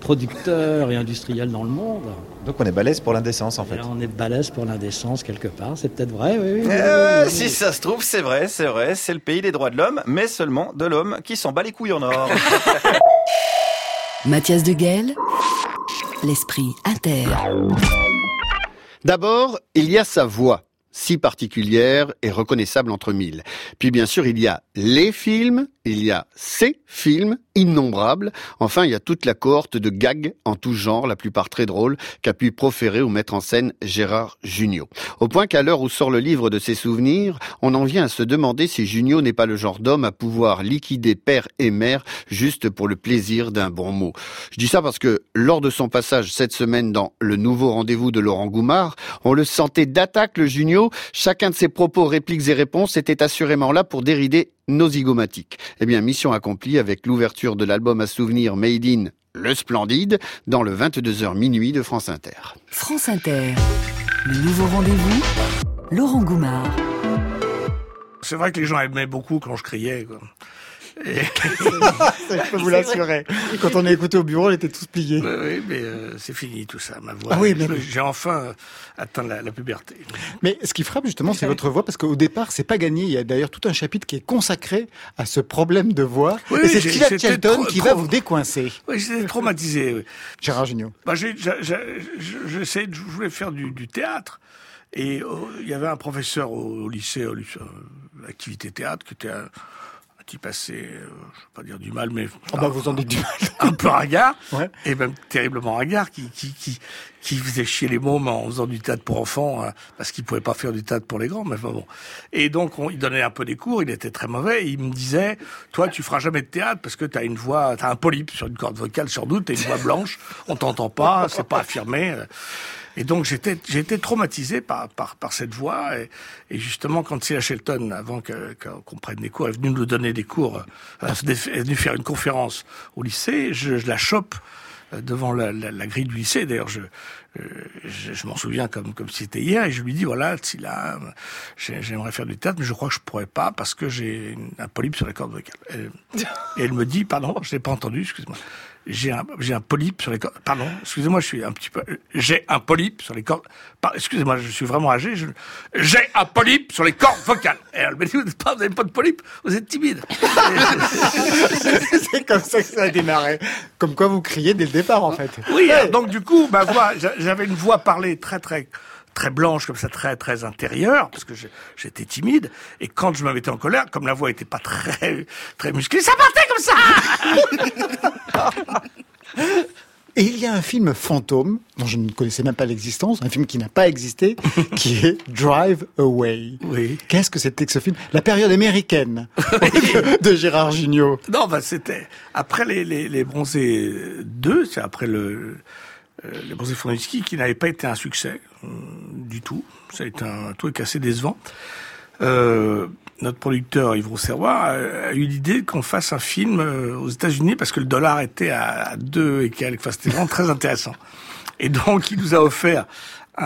producteurs et industriels dans le monde. Donc on est balèze pour l'indécence en fait. Et on est balèze pour l'indécence quelque part, c'est peut-être vrai, oui. oui, oui, Eh oui, ouais, oui, si ça se trouve, c'est vrai, c'est vrai, c'est le pays des droits de l'homme, mais seulement de l'homme qui s'en bat les couilles en or. Mathias de Guel, l'esprit inter. D'abord, il y a sa voix, si particulière et reconnaissable entre mille. Puis bien sûr, il y a les films, il y a ces films, innombrables. Enfin, il y a toute la cohorte de gags en tout genre, la plupart très drôles, qu'a pu proférer ou mettre en scène Gérard Jugnot. Au point qu'à l'heure où sort le livre de ses souvenirs, on en vient à se demander si Jugnot n'est pas le genre d'homme à pouvoir liquider père et mère juste pour le plaisir d'un bon mot. Je dis ça parce que lors de son passage cette semaine dans Le Nouveau Rendez-vous de Laurent Goumard, on le sentait d'attaque le Jugnot. Chacun de ses propos, répliques et réponses était assurément là pour dérider nos zygomatiques. Eh bien, mission accomplie avec l'ouverture de l'album à souvenir Made in Le Splendide dans le 22h minuit de France Inter. France Inter. Le nouveau rendez-vous, Laurent Goumard. C'est vrai que les gens aimaient beaucoup quand je criais. Quoi. Et- Je peux vous l'assurer. Quand on est écouté au bureau, on était tous pliés. Oui, oui, mais euh, c'est fini tout ça, ma voix. Ah oui, mais- J'ai enfin atteint la, la puberté. Mais ce qui frappe justement, c'est votre voix, parce qu'au départ, c'est pas gagné. Il y a d'ailleurs tout un chapitre qui est consacré à ce problème de voix. Oui, et c'est j'étais Shelton trop- qui trop- va vous décoincer. Oui, j'étais traumatisé. oui. Gérard Jugnot. Bah, j'ai- je- j'essayais de- je voulais faire du, du théâtre. Et euh, il y avait un professeur au, au lycée, au lycée, euh, activité théâtre, qui était un, type assez, euh, je ne vais pas dire du mal, mais Oh bah, vous en dites du mal. un peu ringard, Ouais. et même terriblement ringard, qui, qui, qui, qui faisait chier les mômes en faisant du théâtre pour enfants, hein, parce qu'il pouvait pas faire du théâtre pour les grands, mais enfin bon. Et donc, on, il donnait un peu des cours, il était très mauvais, il me disait, toi, tu feras jamais de théâtre parce que tu as une voix, tu as un polype sur une corde vocale, sans doute, t'as une voix blanche, on t'entend pas, c'est pas affirmé. Et donc j'étais été traumatisé par par par cette voix et, justement quand Silla Shelton avant qu'on prenne des cours est venue nous donner des cours euh, est venue faire une conférence au lycée je, je la chope devant la, la, la grille du lycée. D'ailleurs je euh, je, je m'en souviens comme comme si c'était hier. Et je lui dis voilà j'ai- j'aimerais faire du théâtre mais je crois que je pourrais pas parce que j'ai un polype sur les cordes vocales et, et elle me dit pardon je l'ai pas entendu excuse-moi j'ai un, j'ai un polype sur les cordes. Pardon, excusez-moi, je suis un petit peu. J'ai un polype sur les cordes. Par- Excusez-moi, je suis vraiment âgé. je- J'ai un polype sur les cordes vocales. Et elle me dit, vous n'avez pas, de polype, vous êtes timide. c'est comme ça que ça a démarré. Comme quoi vous criez dès le départ, en fait. Oui, donc du coup, ma voix, j'a- j'avais une voix parlée très très très blanche comme ça, très très intérieure, parce que j'étais timide. Et quand je me mettais en colère, comme la voix était pas très très musclée, ça partait comme ça. Et il y a un film fantôme, dont je ne connaissais même pas l'existence, un film qui n'a pas existé, qui est Drive Away. Oui. Qu'est-ce que c'était que ce film? La période américaine de Gérard Jugnot. Non, bah c'était après les, les, les Bronzés 2, c'est après le les Bronzés Fondinsky qui n'avait pas été un succès euh, du tout. Ça a été un truc assez décevant. Euh, notre producteur Yves Rousserrois a, eu l'idée qu'on fasse un film euh, aux États-Unis parce que le dollar était à, à deux et quelques. Enfin, c'était vraiment très intéressant. Et donc, il nous a offert un,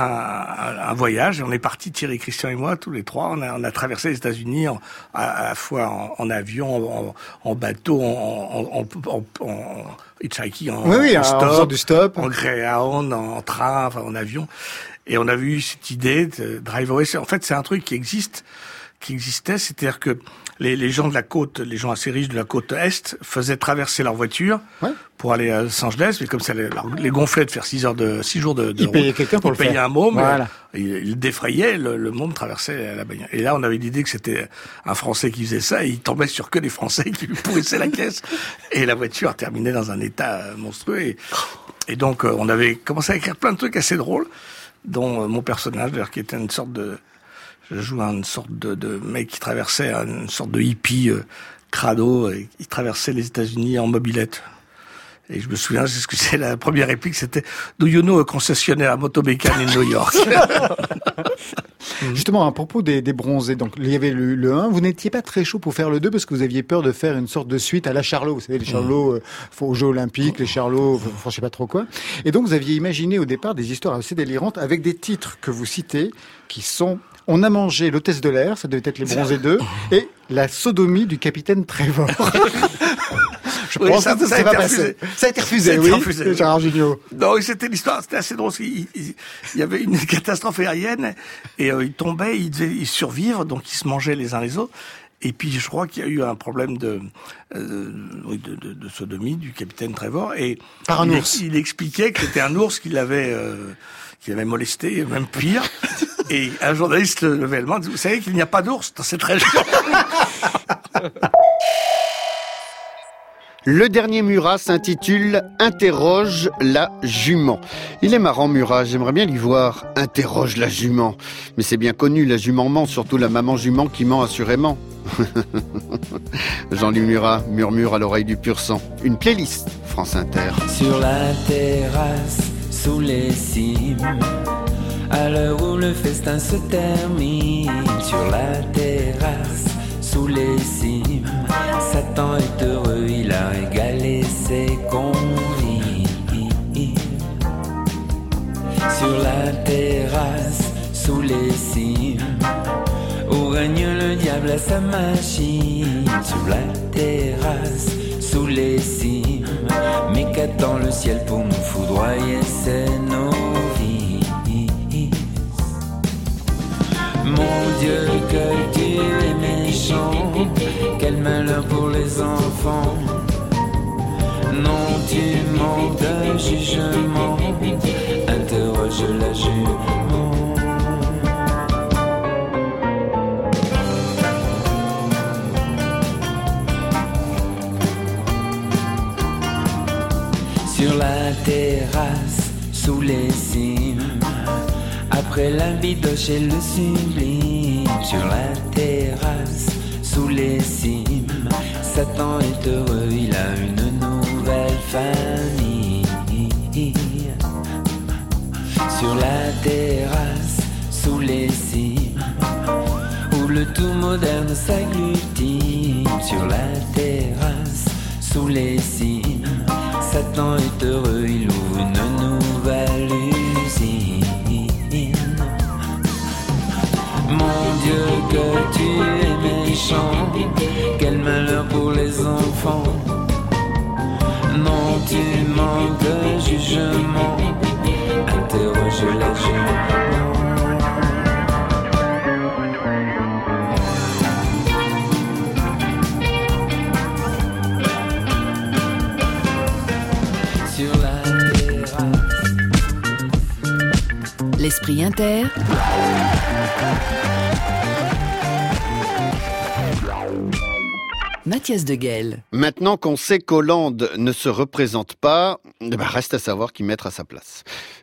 un- voyage. Et on est parti, Thierry, Christian et moi, tous les trois. On a, on a traversé les États-Unis à, à la fois en, en avion, en, en bateau, en, en, en, hitchhiking, en, Oui, oui, stop, du stop. en Greyhound, en train, enfin en avion. Et on avait eu cette idée de Drive Away. En fait, c'est un truc qui existe, qui existait, c'est-à-dire que les, les gens de la côte, les gens assez riches de la côte est, faisaient traverser leur voiture pour aller à Los Angeles, mais comme ça les, les gonflait de faire six heures de six jours de, de Ils payaient quelqu'un pour ils le faire. payaient un môme, Voilà. euh, il, il défrayait, le, le môme traversait la bagnole. Et là, on avait l'idée que c'était un Français qui faisait ça, et il tombait sur que des Français qui lui pourrissaient la caisse, et la voiture terminait dans un état euh, monstrueux. Et, et donc, euh, on avait commencé à écrire plein de trucs assez drôles, dont euh, mon personnage, d'ailleurs, qui était une sorte de... Je joue une sorte de, de mec qui traversait une sorte de hippie euh, crado, et il traversait les États-Unis en mobilette. Et je me souviens, c'est ce que c'est la première réplique, c'était Do you know a concessionnaire à Motobecan in New York? Justement, à propos des, des bronzés, donc il y avait le, le 1, vous n'étiez pas très chaud pour faire le 2 parce que vous aviez peur de faire une sorte de suite à la Charlot. Vous savez, les Charlots euh, aux Jeux Olympiques, les Charlots, je sais pas trop quoi. Et donc vous aviez imaginé au départ des histoires assez délirantes avec des titres que vous citez qui sont On a mangé l'hôtesse de l'air, ça devait être les bronzés 2, et La sodomie du capitaine Trevor. Je Oui, pense ça, que ça a ça va passer. Ça a été refusé, Ça a été oui, refusé. Gérard Jugnot. Non, c'était l'histoire, c'était assez drôle. Il, il y avait une catastrophe aérienne et euh, ils tombaient, ils devaient y survivre, donc ils se mangeaient les uns les autres. Et puis je crois qu'il y a eu un problème de, euh, oui, de, de, de sodomie du capitaine Trevor. Et Par un il, ours. il expliquait que c'était un ours qui l'avait euh, qui l'avait molesté, même pire. Et un journaliste levait le main, dit, vous savez qu'il n'y a pas d'ours dans cette région. Le dernier Murat s'intitule Interroge la jument. Il est marrant Murat, j'aimerais bien l'y voir. Interroge la jument. Mais c'est bien connu, la jument ment, surtout la maman jument qui ment assurément. Jean-Louis Murat murmure à l'oreille du pur sang. Une playlist, France Inter. Sur la terrasse, sous les cimes, à l'heure où le festin se termine. Sur la terrasse, sous les cimes, Satan est heureux, il a régalé ses convives. Sur la terrasse, sous les cimes, où règne le diable à sa machine. Sur la terrasse, sous les cimes, mais qu'attend le ciel pour nous foudroyer, c'est nos vies. Mon Dieu, que tu es méchant, quel malheur pour les enfants. Non, tu manques de jugement, interroge la jument. Sur la terrasse, sous les cimes, après la bidoche et le sublime. Sur la terrasse, sous les cimes, Satan est heureux, il a une nouvelle famille. Sur la terrasse, sous les cimes, où le tout moderne s'agglutine. Sur la terrasse, sous les cimes, Satan est heureux, il ouvre une nouvelle Mon Dieu, que tu es méchant, quel malheur pour les enfants. Non, tu manques de jugement, interroge la terrasse. L'esprit inter. Mathias de Guel. Maintenant qu'on sait qu'Hollande ne se représente pas, eh ben, reste à savoir qui mettre à sa place.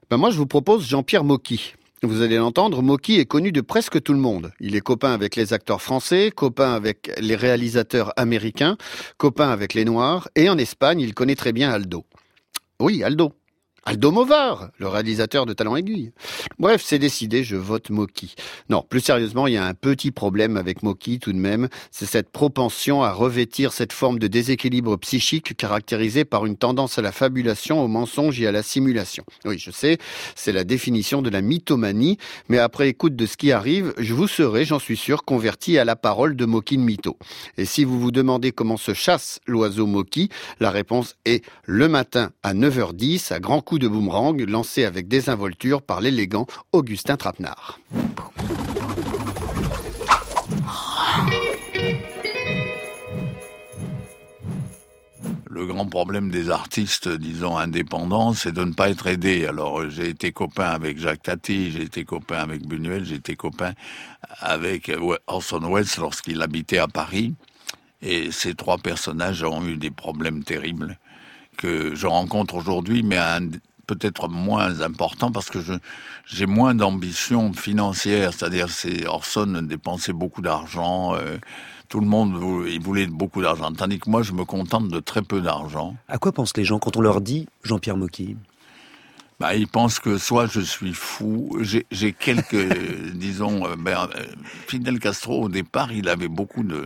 Ben, moi, je vous propose Jean-Pierre Mocky. Vous allez l'entendre, Mocky est connu de presque tout le monde. Il est copain avec les acteurs français, copain avec les réalisateurs américains, copain avec les Noirs, et en Espagne, il connaît très bien Aldo. Oui, Aldo. Aldo Movar, le réalisateur de Talent Aiguille. Bref, c'est décidé, je vote Moki. Non, plus sérieusement, il y a un petit problème avec Moki tout de même, c'est cette propension à revêtir cette forme de déséquilibre psychique caractérisée par une tendance à la fabulation, au mensonge et à la simulation. Oui, je sais, c'est la définition de la mythomanie, mais après écoute de ce qui arrive, je vous serai, j'en suis sûr, converti à la parole de Moki de mytho. Et si vous vous demandez comment se chasse l'oiseau Moki, la réponse est le matin à 9h10 à grand coup de boomerang lancé avec désinvolture par l'élégant Augustin Trapenard. Le grand problème des artistes, disons, indépendants, c'est de ne pas être aidé. Alors, j'ai été copain avec Jacques Tati, j'ai été copain avec Buñuel, j'ai été copain avec Orson Welles lorsqu'il habitait à Paris. Et ces trois personnages ont eu des problèmes terribles que je rencontre aujourd'hui, mais peut-être moins important parce que je j'ai moins d'ambition financière, c'est-à-dire c'est Orson dépensait beaucoup d'argent, euh, tout le monde vou- il voulait beaucoup d'argent, tandis que moi je me contente de très peu d'argent. À quoi pensent les gens quand on leur dit Jean-Pierre Mocky? Bah, ils pensent que soit je suis fou, j'ai j'ai quelques, disons, euh, ben, euh, Fidel Castro au départ, il avait beaucoup de,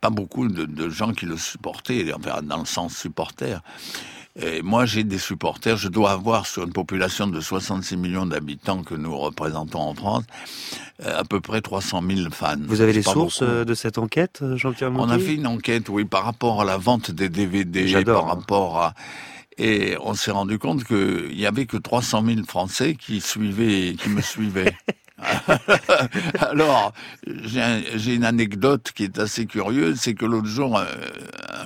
pas beaucoup de, de gens qui le supportaient, enfin, dans le sens supporter. Et moi, j'ai des supporters. Je dois avoir sur une population de 66 millions d'habitants que nous représentons en France, euh, à peu près 300 000 fans. Vous avez les sources beaucoup. euh, de cette enquête, euh, Jean-Pierre On a fait une enquête, oui, par rapport à la vente des DVD, par hein. rapport à... Et on s'est rendu compte qu'il y avait que 300 000 Français qui suivaient, qui me suivaient. Alors, j'ai un- j'ai une anecdote qui est assez curieuse, c'est que l'autre jour, euh,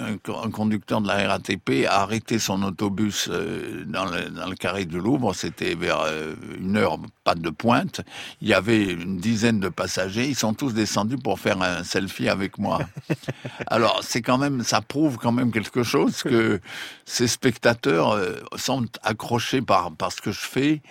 un, co- un conducteur de la RATP a arrêté son autobus euh, dans le, dans le carré du Louvre, c'était vers euh, une heure, pas de pointe. Il y avait une dizaine de passagers, ils sont tous descendus pour faire un selfie avec moi. Alors, c'est quand même, ça prouve quand même quelque chose que ces spectateurs sont accrochés par, par ce que je fais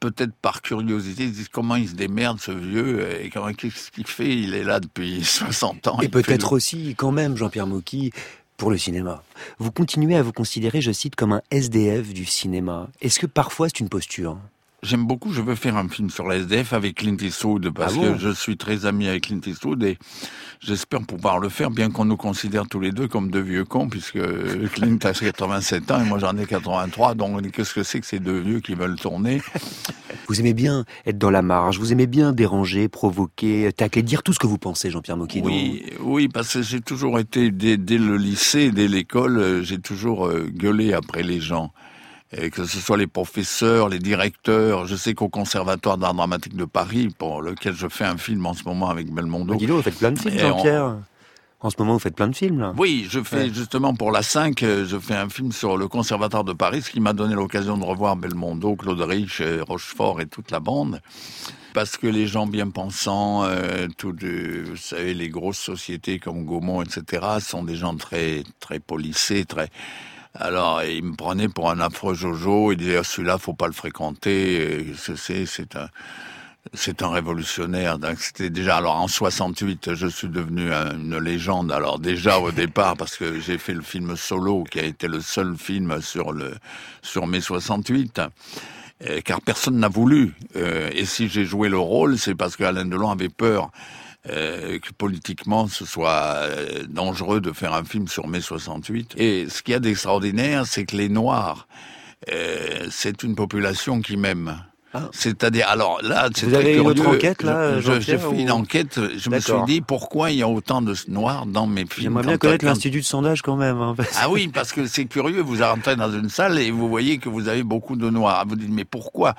peut-être par curiosité, ils disent comment il se démerde ce vieux et comment qu'est-ce qu'il fait? Il est là depuis 60 ans. Et peut-être le- aussi, quand même, Jean-Pierre Mocky, pour le cinéma. Vous continuez à vous considérer, je cite, comme un SDF du cinéma. Est-ce que parfois c'est une posture? J'aime beaucoup, je veux faire un film sur la SDF avec Clint Eastwood parce Ah bon que je suis très ami avec Clint Eastwood et j'espère pouvoir le faire bien qu'on nous considère tous les deux comme deux vieux cons puisque Clint a 87 ans et moi j'en ai 83 donc qu'est-ce que c'est que ces deux vieux qui veulent tourner? Vous aimez bien être dans la marge, vous aimez bien déranger, provoquer, tacler, dire tout ce que vous pensez, Jean-Pierre Mocky. Oui, oui, parce que j'ai toujours été, dès, dès le lycée, dès l'école, euh, j'ai toujours euh, gueulé après les gens. Et que ce soit les professeurs, les directeurs. Je sais qu'au Conservatoire d'art dramatique de Paris, pour lequel je fais un film en ce moment avec Belmondo. Bah, dis donc, vous faites plein de films, Jean-Pierre. En ce moment, vous faites plein de films, là. Oui, je fais Ouais. justement pour la 5, euh, je fais un film sur le Conservatoire de Paris, ce qui m'a donné l'occasion de revoir Belmondo, Claude Rich, euh, Rochefort et toute la bande. Parce que les gens bien pensants, euh, tout de, vous savez, les grosses sociétés comme Gaumont, etc., sont des gens très, très polissés, très. Alors, ils me prenaient pour un affreux Jojo. Ils disaient, Ah, celui-là, faut pas le fréquenter. C'est, un, c'est un révolutionnaire. C'était déjà, alors en c'était je suis devenu un- une légende. Alors déjà au départ, parce que j'ai fait le film Solo, qui a été le seul film sur le sur mai 68. euh, car personne n'a voulu. Euh, et si j'ai joué le rôle, c'est parce qu'Alain Delon avait peur euh, que politiquement ce soit euh, dangereux de faire un film sur mai 68. Et ce qu'il y a d'extraordinaire, c'est que les Noirs, euh, c'est une population qui m'aime. C'est-à-dire, alors là, c'est Ah. Vous avez une autre enquête, là, J'ai fait une enquête. Je me suis dit pourquoi il y a autant de noirs dans mes films. J'aimerais bien connaître l'Institut de sondage quand même. hein, parce- ah oui, parce que c'est curieux, vous rentrez dans une salle et vous voyez que vous avez beaucoup de noirs. Vous dites, mais pourquoi?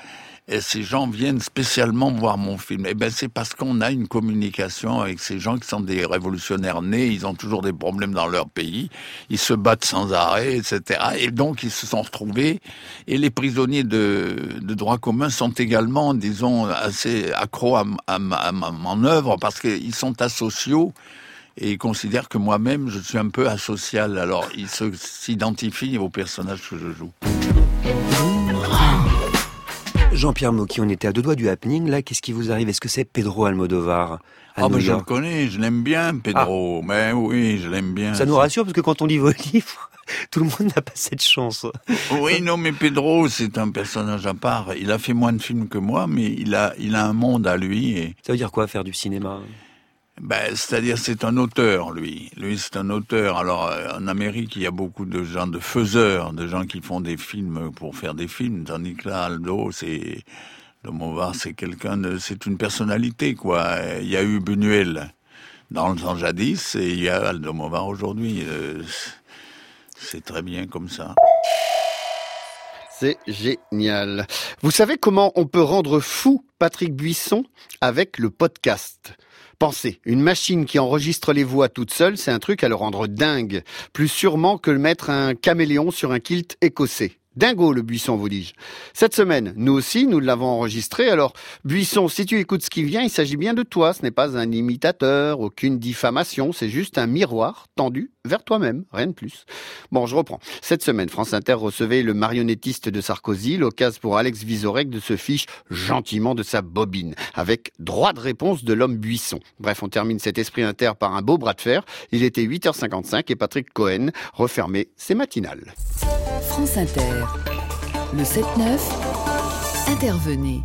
Et ces gens viennent spécialement voir mon film Eh ben, c'est parce qu'on a une communication avec ces gens qui sont des révolutionnaires nés, ils ont toujours des problèmes dans leur pays, ils se battent sans arrêt, etc. Et donc, ils se sont retrouvés. Et les prisonniers de, de droit commun sont également, disons, assez accros à, à, à à mon œuvre parce qu'ils sont asociaux et il considère que moi-même, je suis un peu asocial. Alors, il se- s'identifie au personnage que je joue. Jean-Pierre Mocky, on était à deux doigts du happening. Là, qu'est-ce qui vous arrive? Est-ce que c'est Pedro Almodovar Ah, ben, je le connais, je l'aime bien, Pedro. Mais oui, je l'aime bien. Ça nous rassure parce que quand on lit vos livres, tout le monde n'a pas cette chance. Oui, non, mais Pedro, c'est un personnage à part. Il a fait moins de films que moi, mais il a, il a un monde à lui. Et... Ça veut dire quoi, faire du cinéma? Ben, c'est-à-dire, c'est un auteur, lui. Lui, c'est un auteur. Alors, euh, en Amérique, il y a beaucoup de gens, de faiseurs, de gens qui font des films pour faire des films. Tandis que là, Aldo, c'est, c'est quelqu'un c'est une personnalité, quoi. Il y a eu Buñuel dans le temps jadis, et il y a Almodovar aujourd'hui. Euh, C'est très bien comme ça. C'est génial. Vous savez comment on peut rendre fou Patrick Buisson avec le podcast? Pensez, une machine qui enregistre les voix toute seule, c'est un truc à le rendre dingue. Plus sûrement que le mettre un caméléon sur un kilt écossais. Dingo le buisson, vous dis-je. Cette semaine, nous aussi, nous l'avons enregistré. Alors, buisson, si tu écoutes ce qui vient, il s'agit bien de toi. Ce n'est pas un imitateur, aucune diffamation. C'est juste un miroir tendu vers toi-même. Rien de plus. Bon, je reprends. Cette semaine, France Inter recevait le marionnettiste de Sarkozy, l'occasion pour Alex Vizorek de se fiche gentiment de sa bobine, avec droit de réponse de l'homme buisson. Bref, on termine cet esprit inter par un beau bras de fer. Il était 8h55 et Patrick Cohen refermait ses matinales. France Inter. Le 7-9. Intervenez.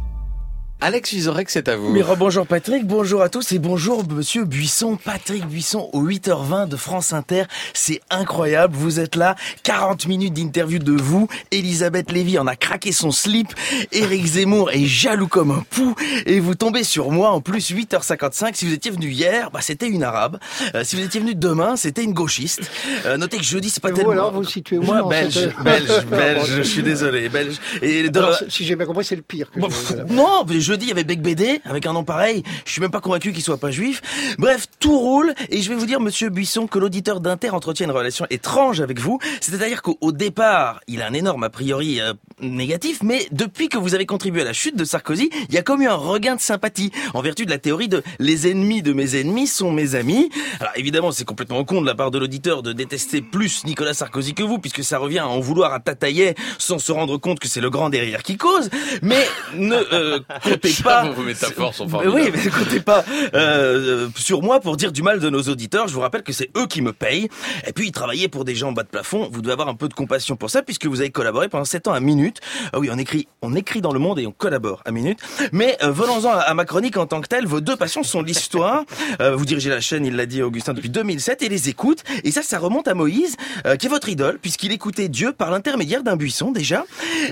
Alex Vizorek, c'est à vous. Mais bonjour Patrick, bonjour à tous et bonjour Monsieur Buisson, Patrick Buisson au 8h20 de France Inter. C'est incroyable, vous êtes là, 40 minutes d'interview de vous. Elisabeth Lévy en a craqué son slip. Éric Zemmour est jaloux comme un pou. Et vous tombez sur moi en plus 8h55. Si vous étiez venu hier, bah, c'était une arabe. Euh, si vous étiez venu demain, c'était une gauchiste. Euh, notez que jeudi, c'est pas Et vous, tellement... alors, vous situez où Moi, belge, belge, belge, je suis désolé, belge. Et de- Alors, si j'ai bien compris, c'est le pire. Que Bon, je- non, mais jeudi, il y avait Bec Bédé, avec un nom pareil. Je suis même pas convaincu qu'il soit pas juif. Bref, tout roule. Et je vais vous dire, monsieur Buisson, que l'auditeur d'Inter entretient une relation étrange avec vous. C'est-à-dire qu'au au départ, il a un énorme a priori euh, négatif, mais depuis que vous avez contribué à la chute de Sarkozy, il y a comme eu un regain de sympathie, en vertu de la théorie de les ennemis de mes ennemis sont mes amis. Alors évidemment, c'est complètement con de la part de l'auditeur de détester plus Nicolas Sarkozy que vous, puisque ça revient à en vouloir à Tataillet sans se rendre compte que c'est le grand derrière qui cause. Mais ne euh, comptez pas. Vos métaphores sont formidables. oui, mais comptez pas euh, sur moi pour dire du mal de nos auditeurs. Je vous rappelle que c'est eux qui me payent. Et puis, travailler pour des gens en bas de plafond, vous devez avoir un peu de compassion pour ça, puisque vous avez collaboré pendant 7 ans à Minute. Ah oui, on écrit, on écrit dans le monde et on collabore à Minute. Mais euh, venons-en à, à ma chronique en tant que telle. Vos deux passions sont l'histoire. Euh, vous dirigez la chaîne, il l'a dit Augustin, depuis 2007 et les écoutes. Et ça, ça remonte à Moïse, euh, qui est votre idole, puisqu'il écoutait Dieu par l'intermédiaire d'un buisson déjà.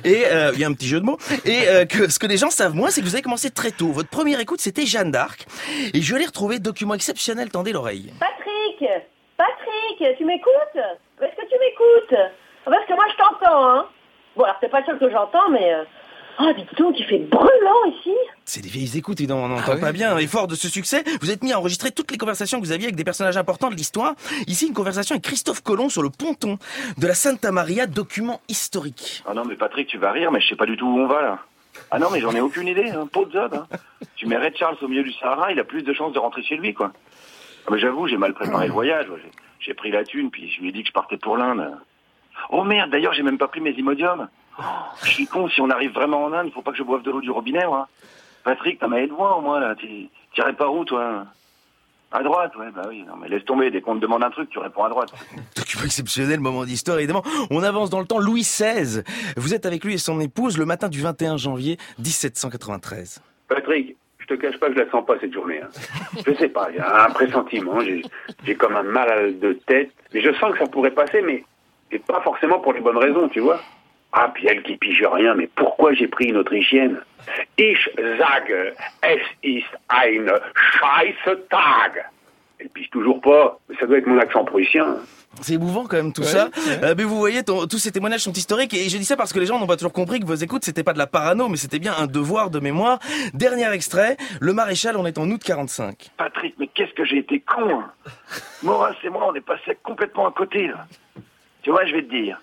Et euh, il y a un petit jeu de mots. Et euh, que ce que les gens savent moins, c'est que vous avez commencé très tôt. Votre première écoute, c'était Jeanne d'Arc. Et je l'ai retrouvé, document exceptionnel, tendez l'oreille. Patrick Patrick, tu m'écoutes? Est-ce que tu m'écoutes? Parce que moi je t'entends, hein Bon, alors c'est pas le seul que j'entends, mais... euh, Oh, dis donc, il fait brûlant ici C'est des vieilles écoutes, évidemment, on n'entend pas bien. Et fort de ce succès, vous êtes mis à enregistrer toutes les conversations que vous aviez avec des personnages importants de l'histoire. Ici, une conversation avec Christophe Colomb sur le ponton de la Santa Maria, document historique. Ah non, mais Patrick, tu vas rire, mais je sais pas du tout où on va là. Ah non, mais j'en ai aucune idée, hein. De zob, hein. Tu mets Red Charles au milieu du Sahara, il a plus de chances de rentrer chez lui, quoi. Ah, mais j'avoue, j'ai mal préparé le voyage. J'ai- pris la thune, puis je lui ai dit que je partais pour l'Inde. Oh merde, d'ailleurs, j'ai même pas pris mes imodiums. Oh, je suis con, si on arrive vraiment en Inde, faut pas que je boive de l'eau du robinet, moi. Patrick, t'as ma de voix au moins, là. T'irais par où, toi? À droite, ouais, bah oui. Non, mais laisse tomber, dès qu'on te demande un truc, tu réponds à droite. Document exceptionnel, moment d'histoire, évidemment. On avance dans le temps. Louis XVI. Vous êtes avec lui et son épouse le matin du 21 janvier 1793. Patrick, je te cache pas que je la sens pas cette journée. hein. Je sais pas, il y a un pressentiment, j'ai comme un mal de tête, mais je sens que ça pourrait passer, mais, mais pas forcément pour les bonnes raisons, tu vois. Ah, puis elle qui pige rien, mais pourquoi j'ai pris une Autrichienne? Ich sage, es ist ein Scheißtag. Elle pige toujours pas, mais ça doit être mon accent prussien. C'est émouvant quand même tout Ouais, ça. ouais. Euh, mais vous voyez, ton- tous ces témoignages sont historiques et je dis ça parce que les gens n'ont pas toujours compris que vos écoutes c'était pas de la parano, mais c'était bien un devoir de mémoire. Dernier extrait, le maréchal, on est en août 45. Patrick, mais qu'est-ce que j'ai été con hein? Maurice et moi, on est passé complètement à côté, là. Tu vois, je vais te dire.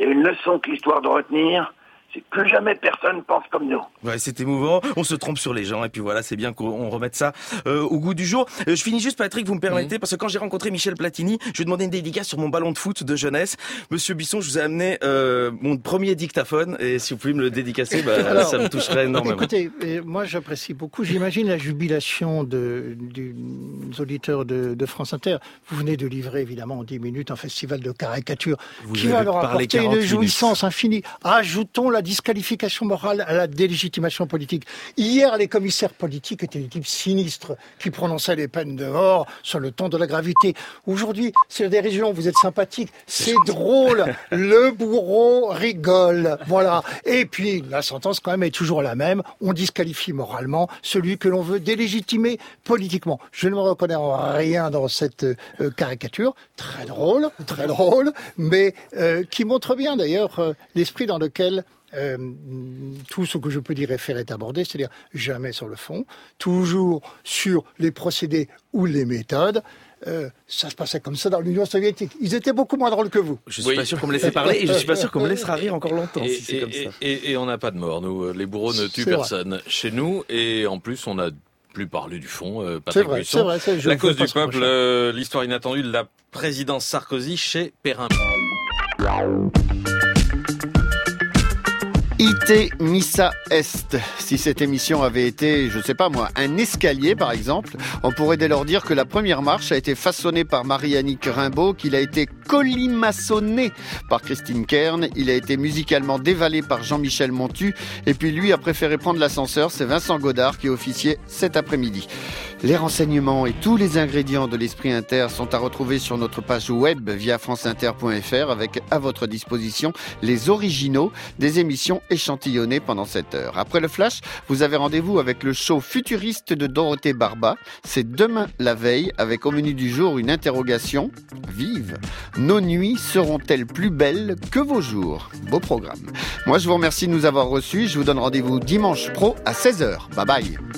Il y a une leçon que l'histoire doit retenir, c'est plus jamais personne pense comme nous. Ouais, c'est émouvant. On se trompe sur les gens et puis voilà, c'est bien qu'on remette ça euh, au goût du jour. Euh, je finis juste, Patrick, vous me permettez, parce que quand j'ai rencontré Michel Platini, je lui ai demandé une dédicace sur mon ballon de foot de jeunesse. Monsieur Bisson, je vous ai amené euh, mon premier dictaphone et si vous pouvez me le dédicacer, bah, Alors, ça me toucherait énormément. Écoutez, moi j'apprécie beaucoup. J'imagine la jubilation de, du- des auditeurs de, de France Inter. Vous venez de livrer évidemment en 10 minutes un festival de caricature Vous qui va leur apporter 40 une minutes. jouissance infinie. Ajoutons la disqualification morale à la délégitimation politique. Hier, les commissaires politiques étaient des types sinistres qui prononçaient les peines de mort sur le ton de la gravité. Aujourd'hui, c'est la dérision. Vous êtes sympathique, c'est drôle. Le bourreau rigole. Voilà. Et puis, la sentence quand même est toujours la même. On disqualifie moralement celui que l'on veut délégitimer politiquement. Je ne me reconnais en rien dans cette euh, caricature. Très drôle, très drôle, mais euh, qui montre bien d'ailleurs euh, l'esprit dans lequel euh, tout ce que je peux dire et faire est abordé, c'est-à-dire jamais sur le fond, toujours sur les procédés ou les méthodes. Euh, ça se passait comme ça dans l'Union soviétique. Ils étaient beaucoup moins drôles que vous. Je suis pas sûr qu'on me laissait parler et je suis pas sûr qu'on me laissera rire encore longtemps Et, si c'est comme ça. et- on n'a pas de mort, nous. Les bourreaux ne tuent vrai. personne chez nous. Et en plus, on a plus parlé du fond. euh, C'est Patrick vrai, Buisson. c'est vrai, La ne cause du peuple, euh, l'histoire inattendue de la présidence Sarkozy chez Perrin. IT Missa Est. Si cette émission avait été, je sais pas moi, un escalier par exemple, on pourrait dès lors dire que la première marche a été façonnée par Marie-Annick Rimbaud, qu'il a été colimaçonné par Christine Kern, il a été musicalement dévalé par Jean-Michel Montu, et puis lui a préféré prendre l'ascenseur, c'est Vincent Godard qui officiait cet après-midi. Les renseignements et tous les ingrédients de l'Esprit Inter sont à retrouver sur notre page web via franceinter.fr avec à votre disposition les originaux des émissions échantillonnées pendant cette heure. Après le flash, vous avez rendez-vous avec le show futuriste de Dorothée Barba. C'est demain la veille avec au menu du jour une interrogation vive. Nos nuits seront-elles plus belles que vos jours? Beau programme. Moi je vous remercie de nous avoir reçus. Je vous donne rendez-vous dimanche pro à 16h. Bye bye.